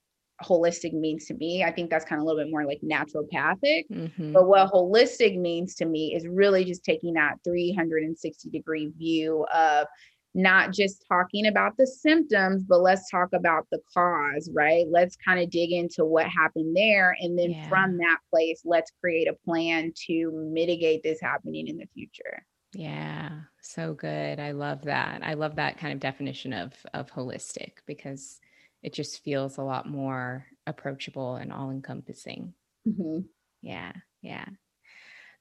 holistic means to me. I think that's kind of a little bit more like naturopathic. Mm-hmm. but what holistic means to me is really just taking that 360 degree view of not just talking about the symptoms, but let's talk about the cause, right? Let's kind of dig into what happened there. And then yeah. from that place, let's create a plan to mitigate this happening in the future. Yeah, so good. I love that. I love that kind of definition of of holistic because it just feels a lot more approachable and all encompassing. Mm-hmm. Yeah, yeah.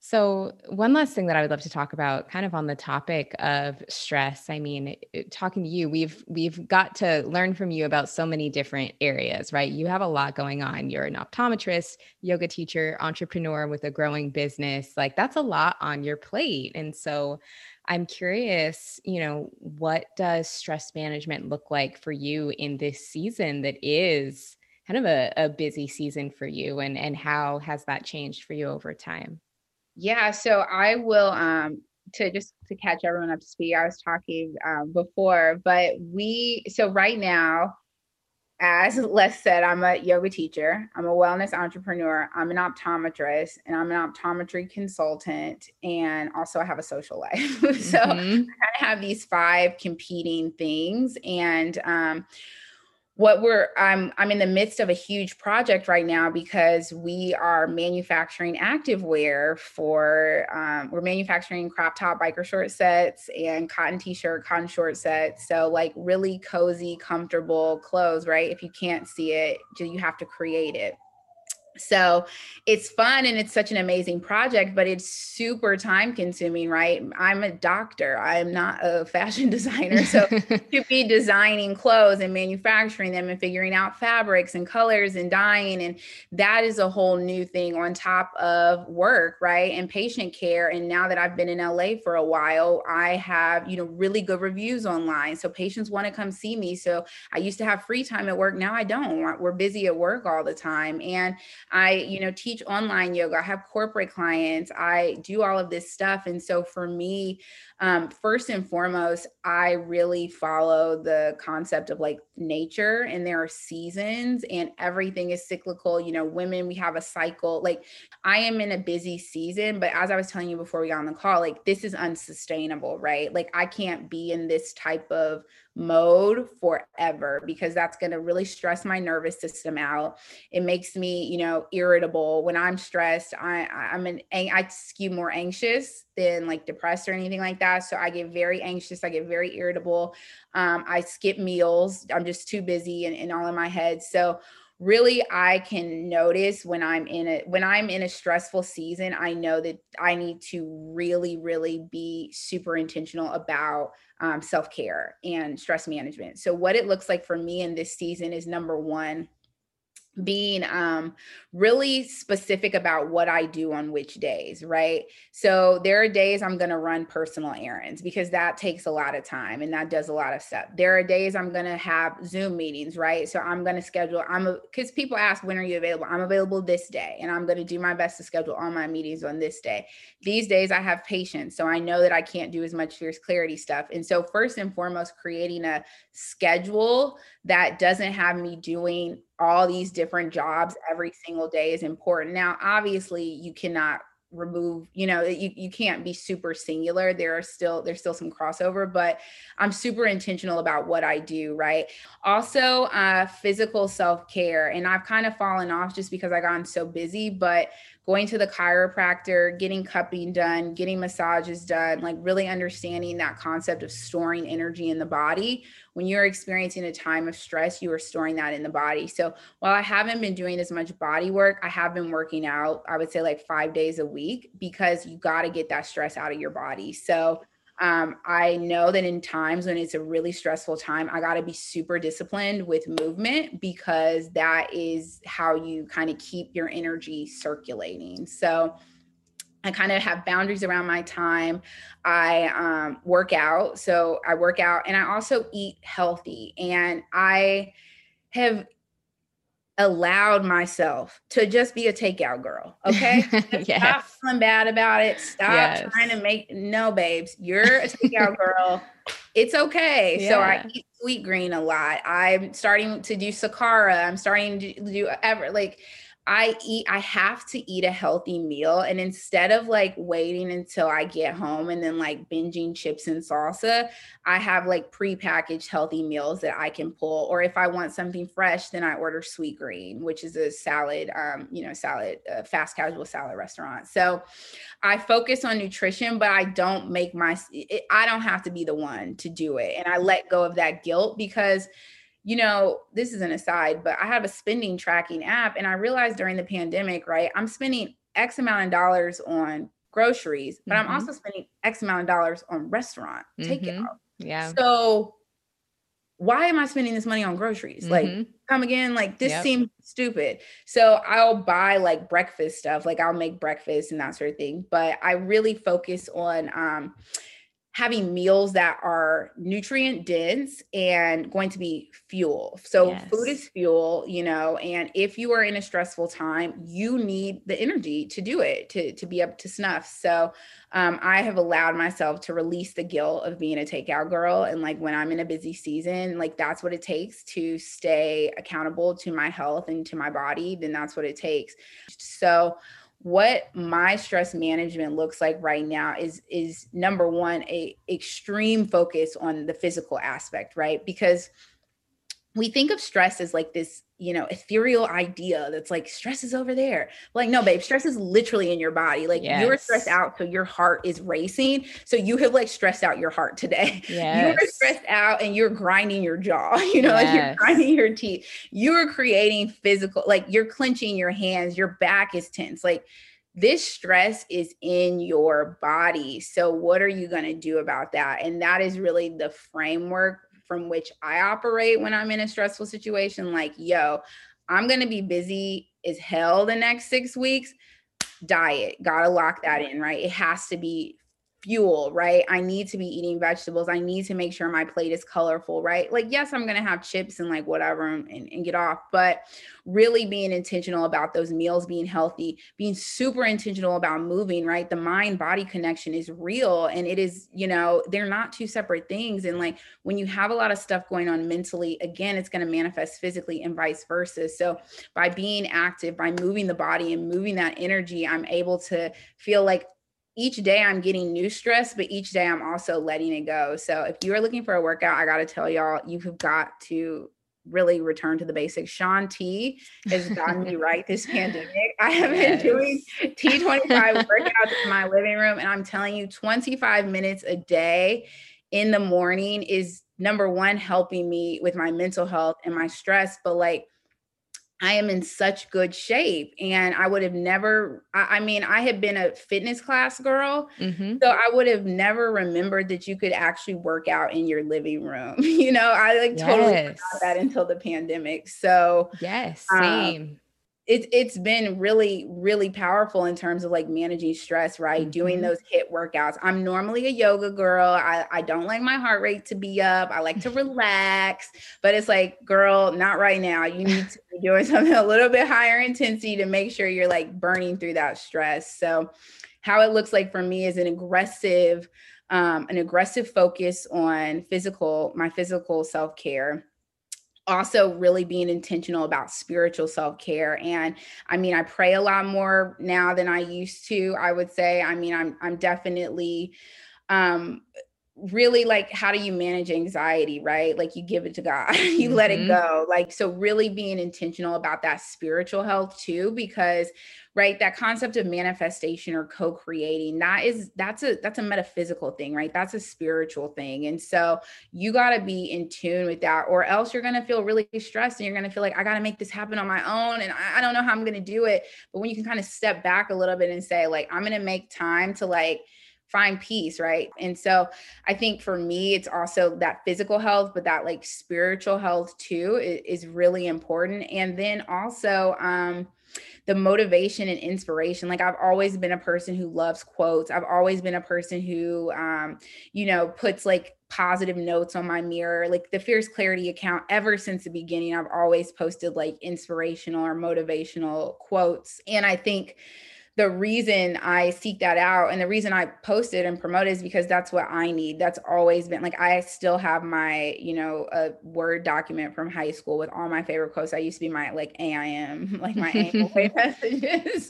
So, one last thing that I would love to talk about kind of on the topic of stress. I mean, talking to you, we've we've got to learn from you about so many different areas, right? You have a lot going on. You're an optometrist, yoga teacher, entrepreneur with a growing business. Like that's a lot on your plate. And so, I'm curious, you know, what does stress management look like for you in this season that is kind of a, a busy season for you and and how has that changed for you over time? Yeah, so I will um to just to catch everyone up to speed. I was talking um, before, but we so right now, as Les said, I'm a yoga teacher. I'm a wellness entrepreneur. I'm an optometrist, and I'm an optometry consultant, and also I have a social life. so mm-hmm. I kind of have these five competing things, and um, what we're I'm I'm in the midst of a huge project right now because we are manufacturing activewear for um, we're manufacturing crop top biker short sets and cotton t-shirt cotton short sets. So like really cozy comfortable clothes right? If you can't see it you have to create it so it's fun and it's such an amazing project but it's super time consuming right? I'm a doctor i'm not a fashion designer so to be designing clothes and manufacturing them and figuring out fabrics and colors and dyeing and that is a whole new thing on top of work right and patient care and now that i've been in la for a while i have you know really good reviews online so patients want to come see me so i used to have free time at work now i don't we're busy at work all the time and I, you know, teach online yoga. I have corporate clients. I do all of this stuff. And so for me, um, first and foremost, I really follow the concept of like nature and there are seasons and everything is cyclical. You know, women, we have a cycle. Like I am in a busy season, but as I was telling you before we got on the call, like this is unsustainable, right? Like I can't be in this type of mode forever because that's going to really stress my nervous system out. It makes me, you know, irritable when I'm stressed. I I'm an I skew more anxious than like depressed or anything like that. So I get very anxious. I get very irritable. Um, I skip meals. I'm just too busy and, and all in my head. So really i can notice when i'm in a when i'm in a stressful season i know that i need to really really be super intentional about um, self-care and stress management so what it looks like for me in this season is number one being um really specific about what I do on which days, right? So there are days I'm going to run personal errands because that takes a lot of time and that does a lot of stuff. There are days I'm going to have Zoom meetings, right? So I'm going to schedule I'm cuz people ask when are you available? I'm available this day and I'm going to do my best to schedule all my meetings on this day. These days I have patients, so I know that I can't do as much fierce clarity stuff. And so first and foremost creating a schedule that doesn't have me doing all these different jobs every single day is important. Now, obviously, you cannot remove you know you, you can't be super singular. There are still there's still some crossover but i'm super intentional about what i do right? Also uh physical self-care and i've kind of fallen off just because i gotten so busy but going to the chiropractor, getting cupping done, getting massages done, like really understanding that concept of storing energy in the body. When you're experiencing a time of stress, you are storing that in the body. So while I haven't been doing as much body work, I have been working out, I would say like five days a week because you got to get that stress out of your body. So um, I know that in times when it's a really stressful time, I got to be super disciplined with movement because that is how you kind of keep your energy circulating. So, I kind of have boundaries around my time. I um, work out. So I work out and I also eat healthy. And I have allowed myself to just be a takeout girl. Okay. yes. Stop feeling bad about it. Stop yes. trying to make no babes. You're a takeout girl. It's okay. Yeah. So I eat Sweetgreen a lot. I'm starting to do Sakara. I'm starting to do ever like I eat, I have to eat a healthy meal. And instead of like waiting until I get home and then like binging chips and salsa, I have like pre-packaged healthy meals that I can pull. Or if I want something fresh, then I order Sweetgreen, which is a salad, um, you know, salad, uh, fast casual salad restaurant. So I focus on nutrition, but I don't make my, it, I don't have to be the one to do it. And I let go of that guilt because you know, this is an aside, but I have a spending tracking app and I realized during the pandemic, right, I'm spending X amount of dollars on groceries, but mm-hmm. I'm also spending X amount of dollars on restaurant mm-hmm. takeout. Yeah. So why am I spending this money on groceries? Mm-hmm. Like, come again, like this yep. seems stupid. So I'll buy like breakfast stuff, like I'll make breakfast and that sort of thing. But I really focus on um having meals that are nutrient dense and going to be fuel. So yes. food is fuel, you know, and if you are in a stressful time, you need the energy to do it, to to be up to snuff. So um, I have allowed myself to release the guilt of being a takeout girl. And like when I'm in a busy season, like that's what it takes to stay accountable to my health and to my body, then that's what it takes. So what my stress management looks like right now is is number one a extreme focus on the physical aspect right? Because we think of stress as like this you know ethereal idea that's like stress is over there like no babe stress is literally in your body like yes. you're stressed out so your heart is racing so you have like stressed out your heart today yes. you're stressed out and you're grinding your jaw you know yes. like you're grinding your teeth you're creating physical like you're clenching your hands your back is tense like this stress is in your body. So, what are you going to do about that? And that is really the framework from which I operate when I'm in a stressful situation. Like, yo, I'm going to be busy as hell the next six weeks. Diet, gotta lock that in, right? It has to be fuel, right? I need to be eating vegetables. I need to make sure my plate is colorful, right? Like, yes, I'm going to have chips and like whatever and, and, get off, but really being intentional about those meals being healthy, being super intentional about moving, right? The mind body connection is real and it is, you know, they're not two separate things. And like when you have a lot of stuff going on mentally, again, it's going to manifest physically and vice versa. So by being active, by moving the body and moving that energy, I'm able to feel like each day I'm getting new stress, but each day I'm also letting it go. So if you are looking for a workout, I got to tell y'all, you've got to really return to the basics. Shaun T has gotten me right this pandemic. I have yes. been doing T25 workouts in my living room, and I'm telling you, 25 minutes a day in the morning is number one, helping me with my mental health and my stress. But like, I am in such good shape. And I would have never, I, I mean, I had been a fitness class girl. Mm-hmm. So I would have never remembered that you could actually work out in your living room. you know, I like totally forgot that until the pandemic. So, yes, um, same. Um, it's it's been really really powerful in terms of like managing stress right? Mm-hmm. doing those HIIT workouts. I'm normally a yoga girl. I, I don't like my heart rate to be up. I like to relax. But it's like girl not right now. You need to be doing something a little bit higher intensity to make sure you're like burning through that stress. So how it looks like for me is an aggressive um, an aggressive focus on physical my physical self-care also really being intentional about spiritual self-care and i mean i pray a lot more now than i used to i would say i mean i'm i'm definitely um really like how do you manage anxiety right like you give it to god you mm-hmm. let it mm-hmm. go like so really being intentional about that spiritual health too because right that concept of manifestation or co-creating that is that's a that's a metaphysical thing right that's a spiritual thing and so you got to be in tune with that or else you're going to feel really stressed and you're going to feel like i got to make this happen on my own and I, I don't know how i'm going to do it but when you can kind of step back a little bit and say like i'm going to make time to like find peace, right? And so I think for me, it's also that physical health, but that like spiritual health too is, is really important. And then also, um, the motivation and inspiration. Like I've always been a person who loves quotes. I've always been a person who, um, you know, puts like positive notes on my mirror. Like the Fierce Clarity account, ever since the beginning, I've always posted like inspirational or motivational quotes. And I think the reason I seek that out and the reason I post it and promote it is because that's what I need. That's always been like I still have my, you know, a Word document from high school with all my favorite quotes. I used to be my like AIM, like my annual messages.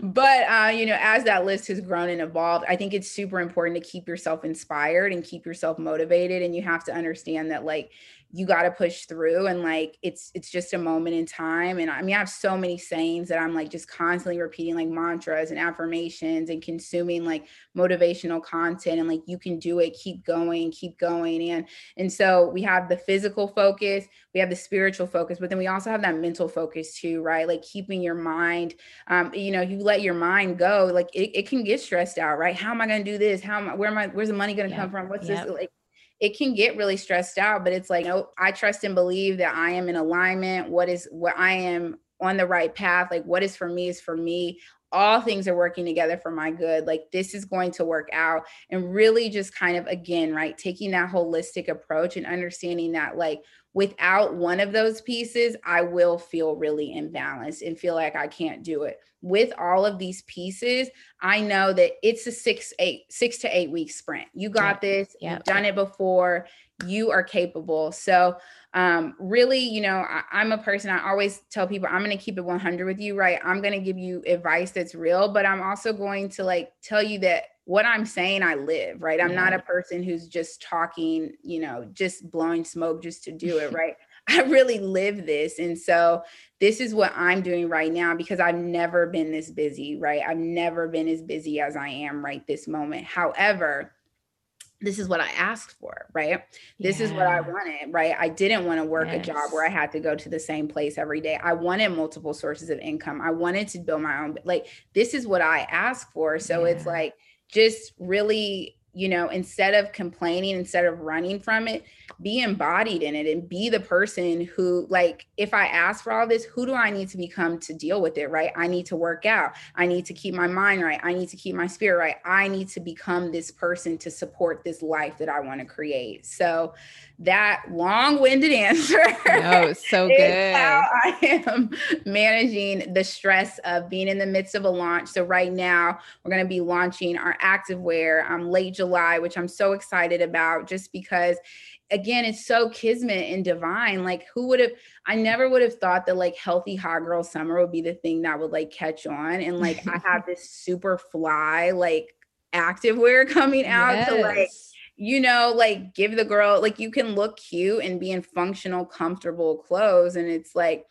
But uh, you know, as that list has grown and evolved, I think it's super important to keep yourself inspired and keep yourself motivated. And you have to understand that like you got to push through and like it's it's just a moment in time and i mean i have so many sayings that i'm like just constantly repeating like mantras and affirmations and consuming like motivational content and like you can do it keep going keep going and and so we have the physical focus we have the spiritual focus but then we also have that mental focus too right? Like keeping your mind um you know you let your mind go like it, it can get stressed out right? How am i going to do this? How am i where am i where's the money going to come from? What's this like it can get really stressed out, but it's like, no, I trust and believe that I am in alignment. What is what I am on the right path? Like what is for me is for me. All things are working together for my good. Like this is going to work out. And really just kind of again, right, taking that holistic approach and understanding that like without one of those pieces, I will feel really imbalanced and feel like I can't do it. With all of these pieces, I know that it's a six, eight, six to eight week sprint. You got yeah. this, yeah. you've done it before, you are capable. So um really you know I, am a person i always tell people i'm going to keep it 100 with you right i'm going to give you advice that's real but i'm also going to like tell you that what I'm saying, I live, right? I'm yeah. not a person who's just talking, you know, just blowing smoke just to do it, right? I really live this. And so this is what I'm doing right now because I've never been this busy, right? I've never been as busy as I am right this moment. However, this is what I asked for, right? This yeah. is what I wanted, right? I didn't want to work yes. a job where I had to go to the same place every day. I wanted multiple sources of income. I wanted to build my own, like, this is what I asked for. So yeah. it's like, just really you know instead of complaining instead of running from it be embodied in it and be the person who like if i ask for all this who do i need to become to deal with it right? I need to work out. I need to keep my mind right. I need to keep my spirit right. I need to become this person to support this life that i want to create. So that long-winded answer. No so good. how i am managing the stress of being in the midst of a launch. So right now we're going to be launching our activewear um, late july which i'm so excited about just because again it's so kismet and divine. Like who would have i never would have thought that like healthy hot girl summer would be the thing that would like catch on. And like i have this super fly like active wear coming out yes. to like you know like give the girl like you can look cute and be in functional comfortable clothes and it's like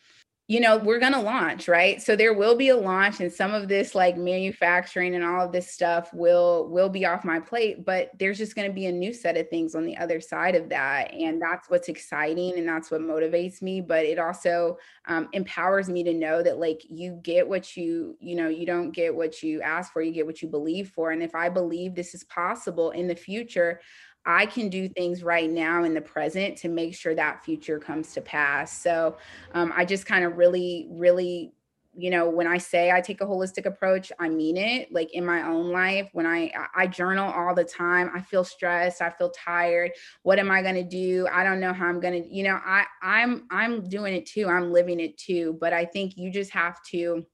you know, we're going to launch, right? So there will be a launch and some of this like manufacturing and all of this stuff will will be off my plate, but there's just going to be a new set of things on the other side of that and that's what's exciting and that's what motivates me, but it also um, empowers me to know that like you get what you, you know, you don't get what you ask for, you get what you believe for. And if I believe this is possible in the future, I can do things right now in the present to make sure that future comes to pass. So um, I just kind of really, really, you know, when I say I take a holistic approach, I mean it. Like in my own life, when I I journal all the time, I feel stressed, I feel tired. What am I going to do? I don't know how I'm going to, you know, I I'm I'm doing it too. I'm living it too. But I think you just have to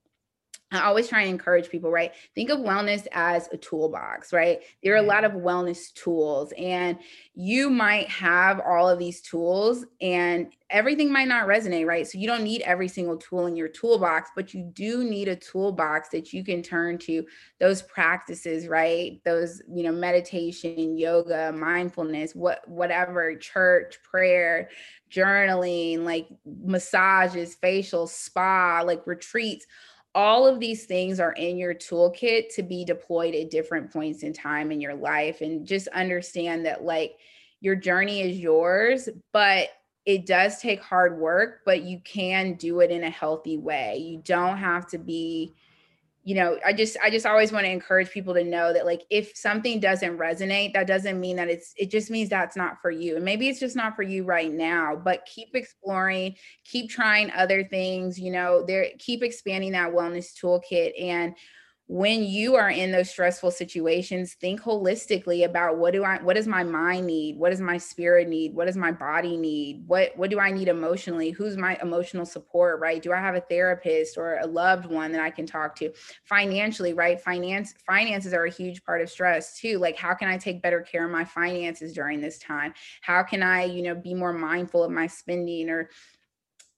I always try and encourage people, right? Think of wellness as a toolbox, right? There are a mm-hmm. lot of wellness tools, and you might have all of these tools, and everything might not resonate, right? So you don't need every single tool in your toolbox, but you do need a toolbox that you can turn to those practices, right? Those, you know, meditation, yoga, mindfulness, what whatever, church, prayer, journaling, like massages, facial, spa, like retreats all of these things are in your toolkit to be deployed at different points in time in your life and just understand that like your journey is yours but it does take hard work but you can do it in a healthy way. You don't have to be you know i just i just always want to encourage people to know that like if something doesn't resonate that doesn't mean that it's it just means that's not for you. And maybe it's just not for you right now but keep exploring keep trying other things you know there keep expanding that wellness toolkit. And when you are in those stressful situations think holistically about what do i what does my mind need? What does my spirit need? What does my body need? What what do i need emotionally? Who's my emotional support right? Do i have a therapist or a loved one that i can talk to? Financially right? Finance finances are a huge part of stress too. Like how can i take better care of my finances during this time? How can i you know be more mindful of my spending or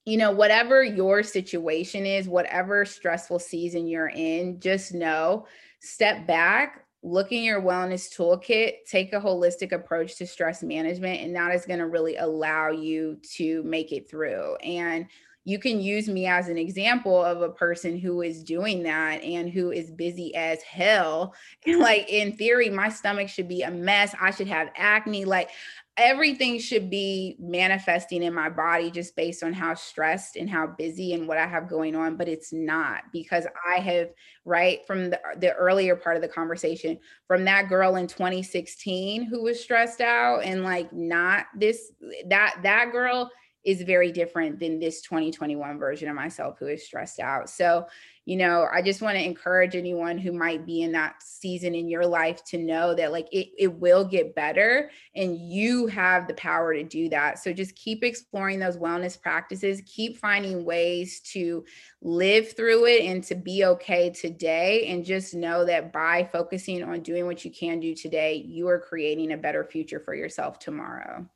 you know, whatever your situation is, whatever stressful season you're in, just know, step back, look in your wellness toolkit, take a holistic approach to stress management, and that is going to really allow you to make it through. And you can use me as an example of a person who is doing that and who is busy as hell. And like in theory, my stomach should be a mess. I should have acne. Like everything should be manifesting in my body just based on how stressed and how busy and what I have going on, but it's not because I have right from the, the earlier part of the conversation from that girl in 2016 who was stressed out and like not this that that girl is very different than this 2021 version of myself who is stressed out. So, you know, I just want to encourage anyone who might be in that season in your life to know that like it, it will get better and you have the power to do that. So just keep exploring those wellness practices, keep finding ways to live through it and to be okay today. And just know that by focusing on doing what you can do today, you are creating a better future for yourself tomorrow.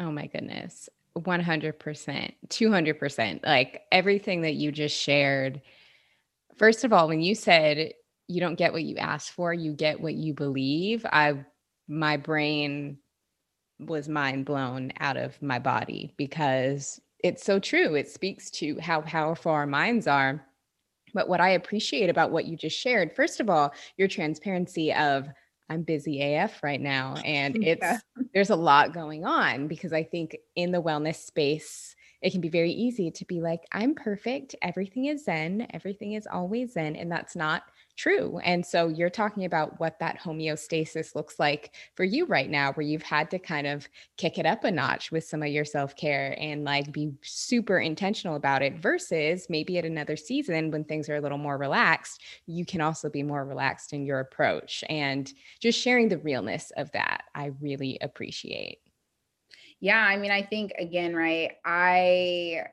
Oh my goodness. 100%, 200%. Like everything that you just shared. First of all, when you said you don't get what you ask for, you get what you believe, I my brain was mind blown out of my body because it's so true. It speaks to how powerful our minds are. But what I appreciate about what you just shared, first of all, your transparency of I'm busy AF right now. And it's yeah. there's a lot going on because I think in the wellness space, it can be very easy to be like, I'm perfect. Everything is Zen. Everything is always Zen. And that's not true. And so you're talking about what that homeostasis looks like for you right now, where you've had to kind of kick it up a notch with some of your self care and like be super intentional about it versus maybe at another season when things are a little more relaxed, you can also be more relaxed in your approach and just sharing the realness of that. I really appreciate. Yeah. I mean, I think again, right? I,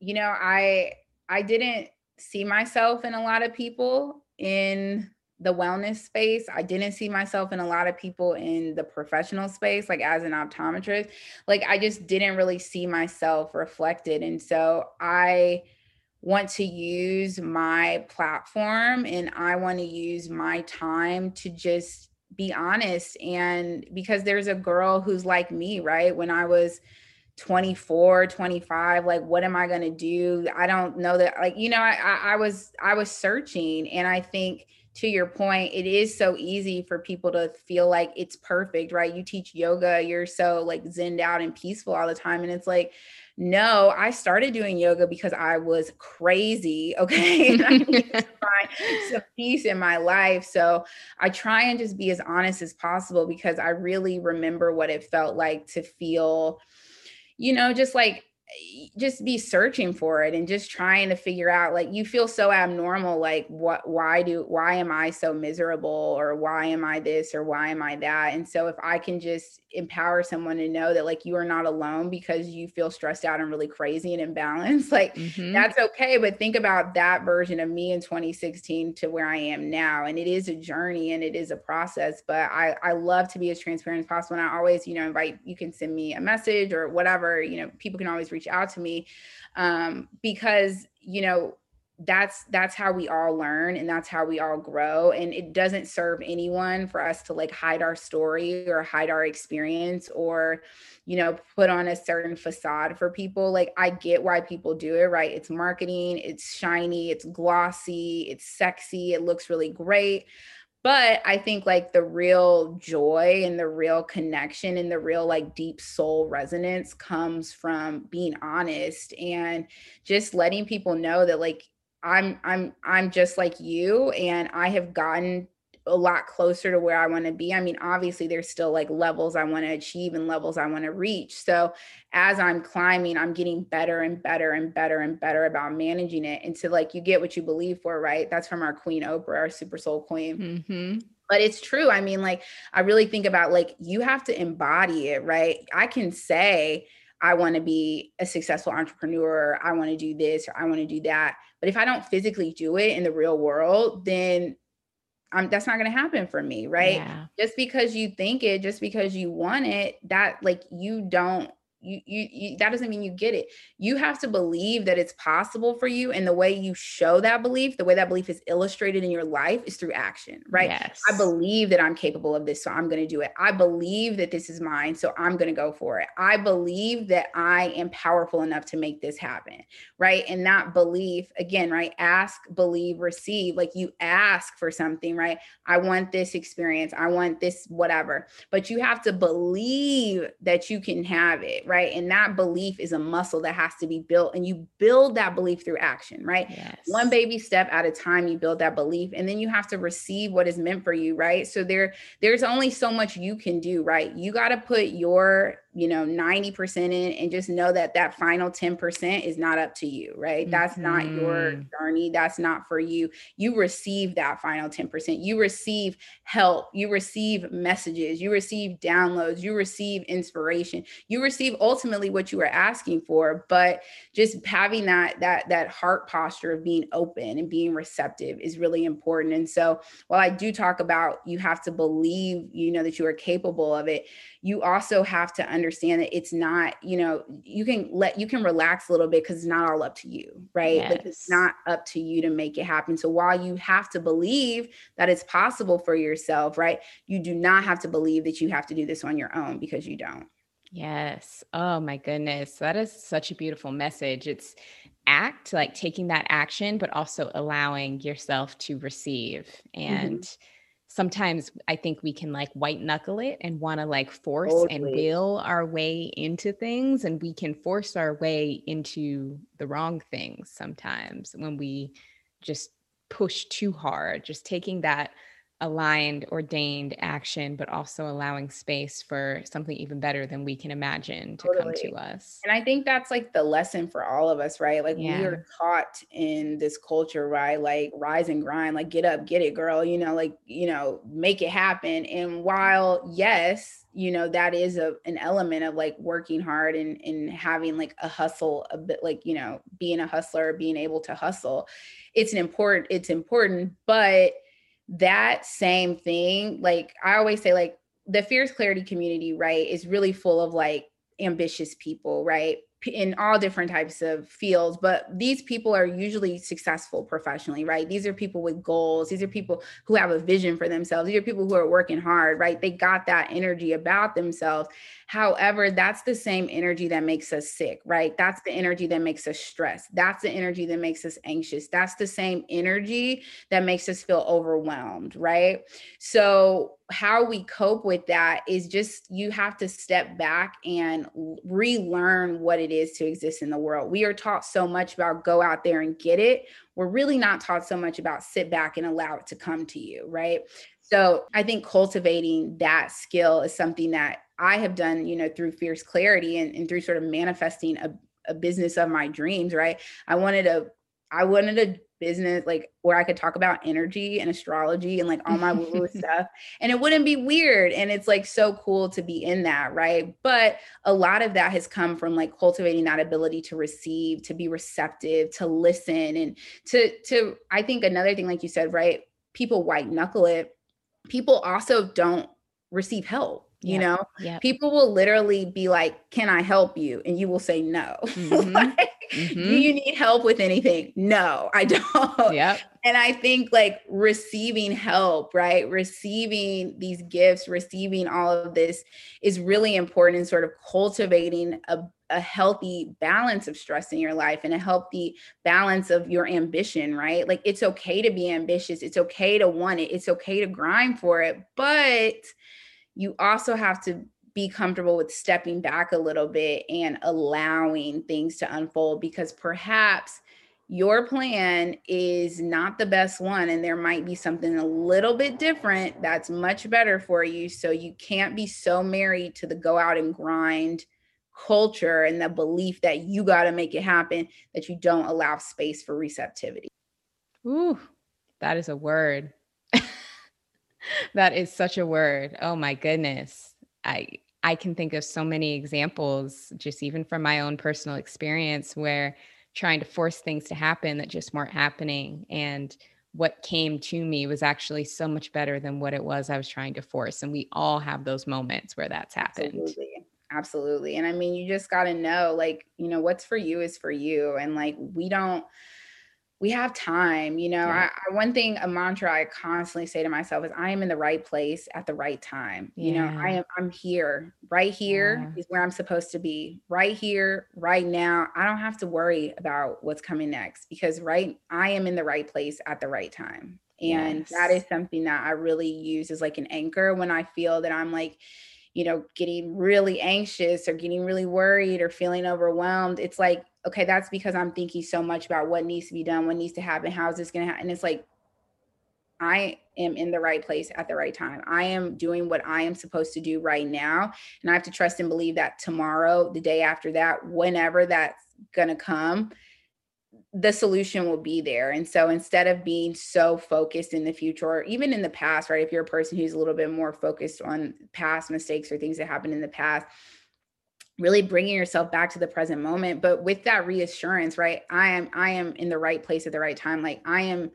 you know, I, I didn't see myself in a lot of people in the wellness space. I didn't see myself in a lot of people in the professional space, like as an optometrist. Like I just didn't really see myself reflected. And so I want to use my platform and I want to use my time to just be honest. And because there's a girl who's like me, right? When I was 24 25 like what am i going to do? I don't know that like you know I, I was i was searching and i think to your point it is so easy for people to feel like it's perfect right? You teach yoga you're so like zenned out and peaceful all the time and it's like no i started doing yoga because i was crazy okay? And i to find some peace in my life so i try and just be as honest as possible because i really remember what it felt like to feel you know, just like just be searching for it and just trying to figure out like you feel so abnormal like what why do why am i so miserable or why am i this or why am i that? And so if i can just empower someone to know that like you are not alone because you feel stressed out and really crazy and imbalanced like mm-hmm. that's okay. But think about that version of me in 2016 to where i am now. And it is a journey and it is a process but i i love to be as transparent as possible. And i always you know invite you can send me a message or whatever you know people can always reach out to me um, because you know that's that's how we all learn and that's how we all grow. And it doesn't serve anyone for us to like hide our story or hide our experience or you know put on a certain facade for people. Like i get why people do it right? It's marketing it's shiny it's glossy it's sexy it looks really great but i think like the real joy and the real connection and the real like deep soul resonance comes from being honest and just letting people know that like i'm i'm i'm just like you and i have gotten a lot closer to where I want to be. I mean, obviously, there's still like levels I want to achieve and levels I want to reach. So, as I'm climbing, I'm getting better and better and better and better about managing it. And so, like, you get what you believe for, right? That's from our Queen Oprah, our Super Soul Queen. Mm-hmm. But it's true. I mean, like, I really think about like, you have to embody it, right? I can say, I want to be a successful entrepreneur, I want to do this, or I want to do that. But if I don't physically do it in the real world, then I'm, that's not going to happen for me, right? Yeah. Just because you think it, just because you want it, that like you don't you, you, you that doesn't mean you get it. You have to believe that it's possible for you and the way you show that belief the way that belief is illustrated in your life is through action right? Yes. i believe that i'm capable of this so i'm going to do it. I believe that this is mine so i'm going to go for it. I believe that i am powerful enough to make this happen right? And that belief again right ask believe receive. Like you ask for something right? I want this experience i want this whatever but you have to believe that you can have it right? And that belief is a muscle that has to be built, and you build that belief through action, right? Yes. One baby step at a time, you build that belief, and then you have to receive what is meant for you, right? So there, there's only so much you can do, right? You got to put your you know 90% in and just know that that final 10% is not up to you right? That's mm-hmm. not your mm-hmm. journey. That's not for you. You receive that final 10% you receive help. You receive messages. You receive downloads. You receive inspiration. You receive ultimately what you are asking for but just having that that that heart posture of being open and being receptive is really important. And so while i do talk about you have to believe you know that you are capable of it you also have to understand that it's not, you know, you can let you can relax a little bit because it's not all up to you, right? Yes. Like it's not up to you to make it happen. So while you have to believe that it's possible for yourself, right? You do not have to believe that you have to do this on your own because you don't. Yes. Oh my goodness. That is such a beautiful message. It's act, like taking that action, but also allowing yourself to receive. And mm-hmm sometimes I think we can like white knuckle it and want to like force totally. and will our way into things. And we can force our way into the wrong things sometimes when we just push too hard, just taking that aligned, ordained action, but also allowing space for something even better than we can imagine to totally. come to us. And I think that's like the lesson for all of us, right? Like yeah. we are taught in this culture, right? Like rise and grind, like get up, get it, girl, you know, like, you know, make it happen. And while, yes, you know, that is a, an element of like working hard and, and having like a hustle, a bit like, you know, being a hustler, being able to hustle. It's an important, it's important, but that same thing, like I always say, like the fierce clarity community, right, is really full of like ambitious people, right? in all different types of fields but these people are usually successful professionally right? These are people with goals. These are people who have a vision for themselves. These are people who are working hard right? They got that energy about themselves however that's the same energy that makes us sick right that's the energy that makes us stressed that's the energy that makes us anxious that's the same energy that makes us feel overwhelmed right so how we cope with that is just you have to step back and relearn what it is to exist in the world. We are taught so much about go out there and get it. We're really not taught so much about sit back and allow it to come to you, right? So I think cultivating that skill is something that I have done, you know, through fierce clarity and, and through sort of manifesting a, a business of my dreams, right? I wanted a I wanted a business like where I could talk about energy and astrology and like all my woo stuff. And it wouldn't be weird and it's like so cool to be in that right? But a lot of that has come from like cultivating that ability to receive to be receptive to listen and to to I think another thing like you said right people white knuckle it. People also don't receive help you yep. know yep. people will literally be like can i help you and you will say no mm-hmm. like, mm-hmm. do you need help with anything no i don't yeah and i think like receiving help right receiving these gifts receiving all of this is really important in sort of cultivating a a healthy balance of stress in your life and a healthy balance of your ambition, right? Like it's okay to be ambitious. It's okay to want it. It's okay to grind for it. But you also have to be comfortable with stepping back a little bit and allowing things to unfold because perhaps your plan is not the best one and there might be something a little bit different that's much better for you. So you can't be so married to the go out and grind culture and the belief that you got to make it happen that you don't allow space for receptivity. Ooh that is a word that is such a word. Oh my goodness. I I can think of so many examples just even from my own personal experience where trying to force things to happen that just weren't happening and what came to me was actually so much better than what it was I was trying to force and we all have those moments where that's happened. Absolutely. Absolutely. And I mean you just got to know like, you know, what's for you is for you and like we don't we have time you know yeah. I, I, one thing a mantra i constantly say to myself is i am in the right place at the right time yeah. you know i am i'm here right here yeah. is where i'm supposed to be right here right now i don't have to worry about what's coming next because right i am in the right place at the right time and yes. that is something that i really use as like an anchor when i feel that i'm like you know getting really anxious or getting really worried or feeling overwhelmed it's like okay, that's because I'm thinking so much about what needs to be done, what needs to happen, how is this going to happen? And it's like, I am in the right place at the right time. I am doing what I am supposed to do right now. And I have to trust and believe that tomorrow, the day after that, whenever that's going to come, the solution will be there. And so instead of being so focused in the future or even in the past, right? If you're a person who's a little bit more focused on past mistakes or things that happened in the past, really bringing yourself back to the present moment but with that reassurance right i am i am in the right place at the right time like i am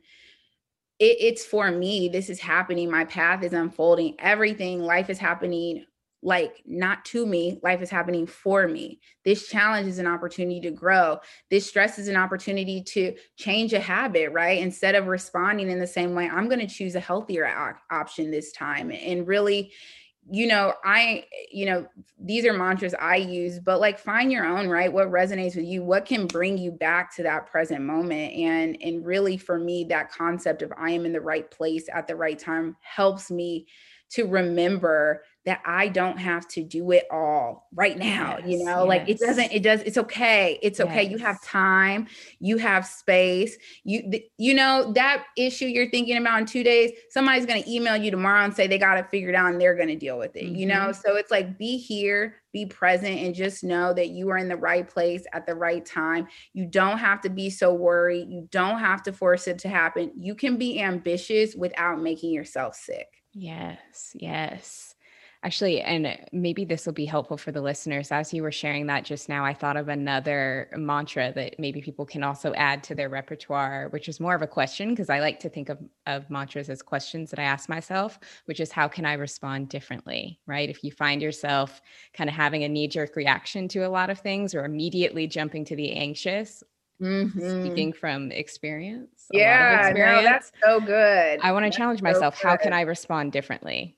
it, it's for me this is happening my path is unfolding everything life is happening like not to me life is happening for me. This challenge is an opportunity to grow. This stress is an opportunity to change a habit right? Instead of responding in the same way i'm going to choose a healthier option this time and really you know, I, you know, these are mantras I use, but like find your own, right? What resonates with you? What can bring you back to that present moment? And and really for me, that concept of I am in the right place at the right time helps me to remember that I don't have to do it all right now. Yes, you know, yes. like it doesn't, it does, it's okay. It's yes. okay. You have time, you have space. You, th- you know, that issue you're thinking about in two days, somebody's going to email you tomorrow and say they got it figured out and they're going to deal with it, mm-hmm. you know? Mm-hmm. So it's like be here, be present, and just know that you are in the right place at the right time. You don't have to be so worried. You don't have to force it to happen. You can be ambitious without making yourself sick. Yes, yes. Actually, and maybe this will be helpful for the listeners. As you were sharing that just now, I thought of another mantra that maybe people can also add to their repertoire, which is more of a question because I like to think of, of mantras as questions that I ask myself, which is how can I respond differently, right? If you find yourself kind of having a knee jerk reaction to a lot of things or immediately jumping to the anxious, Mm-hmm. speaking from experience. Yeah, experience, no, that's so good. I want to challenge myself. So how can I respond differently?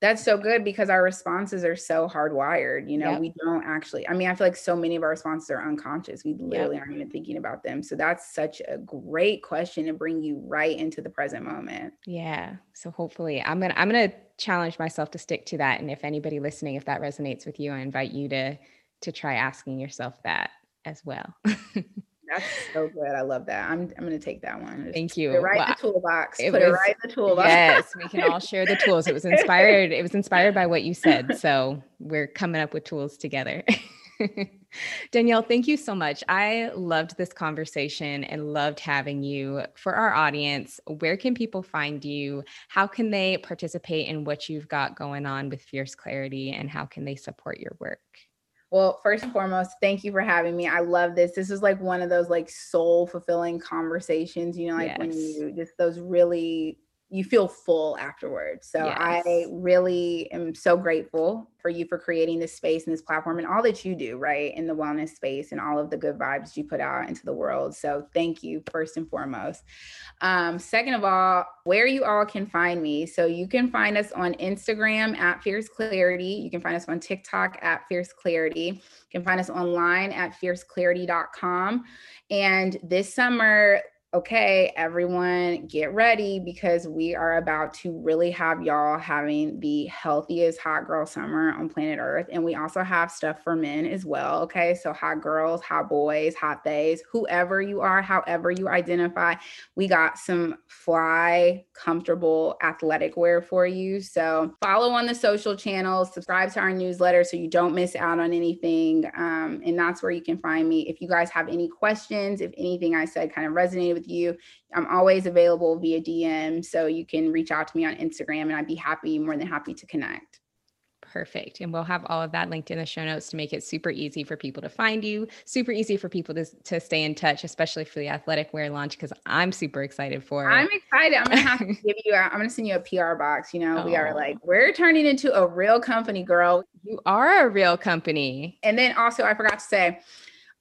That's so good because our responses are so hardwired. You know, yep. we don't actually, I mean, I feel like so many of our responses are unconscious. We literally yep. aren't even thinking about them. So that's such a great question to bring you right into the present moment. Yeah. So hopefully I'm going to, I'm going to challenge myself to stick to that. And if anybody listening, if that resonates with you, I invite you to, to try asking yourself that as well. That's so good. I love that. I'm I'm gonna take that one. Just Thank you. Put it right in the toolbox. It put was, it right in the toolbox. Yes, we can all share the tools. It was inspired. it was inspired by what you said. So we're coming up with tools together. Danielle, thank you so much. I loved this conversation and loved having you. For our audience, where can people find you? How can they participate in what you've got going on with Fierce Clarity and how can they support your work? Well, first and foremost, thank you for having me. I love this. This is like one of those like soul fulfilling conversations, you know, like yes. when you just those really you feel full afterwards. So yes. I really am so grateful for you for creating this space and this platform and all that you do, right, in the wellness space and all of the good vibes you put out into the world. So thank you first and foremost. Um, second of all, where you all can find me. So you can find us on Instagram at Fierce Clarity. You can find us on TikTok at Fierce Clarity. You can find us online at fierceclarity.com. And this summer, okay, everyone get ready because we are about to really have y'all having the healthiest hot girl summer on planet Earth. And we also have stuff for men as well. Okay. So, hot girls, hot boys, hot days, whoever you are, however you identify, we got some fly, comfortable athletic wear for you. So, follow on the social channels, subscribe to our newsletter so you don't miss out on anything. Um, and that's where you can find me. If you guys have any questions, if anything I said kind of resonated with with you. I'm always available via DM. So you can reach out to me on Instagram and I'd be happy, more than happy to connect. Perfect. And we'll have all of that linked in the show notes to make it super easy for people to find you, super easy for people to, to stay in touch, especially for the athletic wear launch, because I'm super excited for it. I'm excited. I'm going to have to give you, a, I'm going to send you a PR box. You know, oh. we are like, we're turning into a real company, girl. You are a real company. And then also, I forgot to say,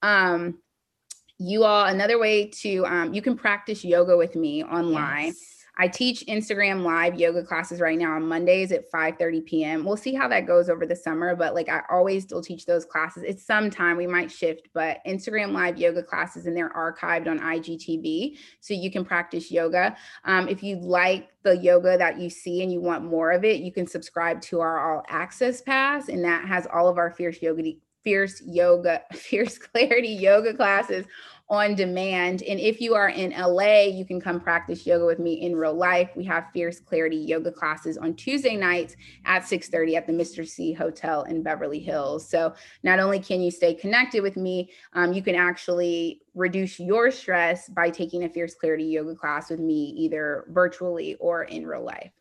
um, you all another way to um, you can practice yoga with me online. Yes. i teach instagram live yoga classes right now on mondays at 5 30 p.m we'll see how that goes over the summer but like i always still teach those classes. It's sometime we might shift but instagram live yoga classes and they're archived on igtv so you can practice yoga. Um, if you like the yoga that you see and you want more of it you can subscribe to our all access pass and that has all of our fierce yoga fierce yoga fierce clarity yoga classes on demand. And if you are in LA, you can come practice yoga with me in real life. We have Fierce Clarity yoga classes on Tuesday nights at 6:30 at the Mr. C Hotel in Beverly Hills. So not only can you stay connected with me, um, you can actually reduce your stress by taking a Fierce Clarity yoga class with me, either virtually or in real life.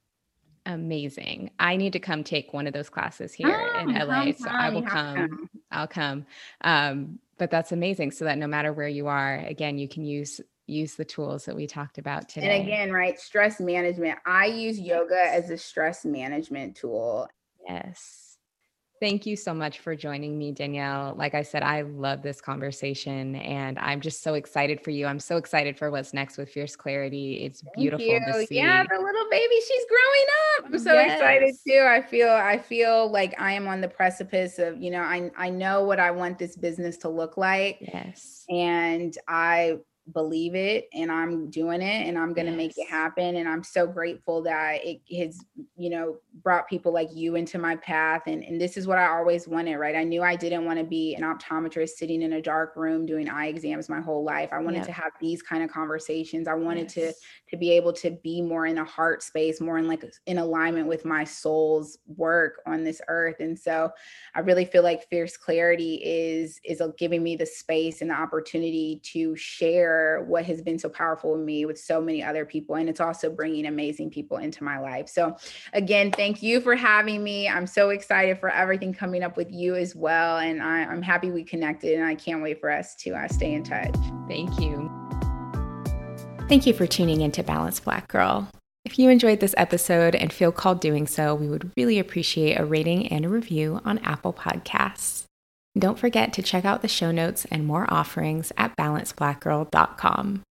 Amazing. I need to come take one of those classes here oh, in LA. So I will come. come. I'll come. Um, but that's amazing so that no matter where you are again you can use use the tools that we talked about today and again right stress management i use yoga as a stress management tool yes Thank you so much for joining me, Danielle. Like I said, I love this conversation and I'm just so excited for you. I'm so excited for what's next with Fierce Clarity. It's Thank beautiful you. to see. Yeah, the little baby, she's growing up. I'm so yes. excited too. I feel I feel like I am on the precipice of, you know, I I know what I want this business to look like. Yes. And I believe it and I'm doing it and I'm going to yes. make it happen and I'm so grateful that it has you know brought people like you into my path and and this is what I always wanted right I knew I didn't want to be an optometrist sitting in a dark room doing eye exams my whole life I wanted to have these kind of conversations I wanted yes. to to be able to be more in a heart space more in like in alignment with my soul's work on this earth and so I really feel like fierce clarity is is uh, giving me the space and the opportunity to share share what has been so powerful in me with so many other people. And it's also bringing amazing people into my life. So, again, thank you for having me. I'm so excited for everything coming up with you as well. And I, am happy we connected and I can't wait for us to uh, stay in touch. Thank you. Thank you for tuning into Balance Black Girl. If you enjoyed this episode and feel called doing so, we would really appreciate a rating and a review on Apple Podcasts. Don't forget to check out the show notes and more offerings at balanceblackgirl.com.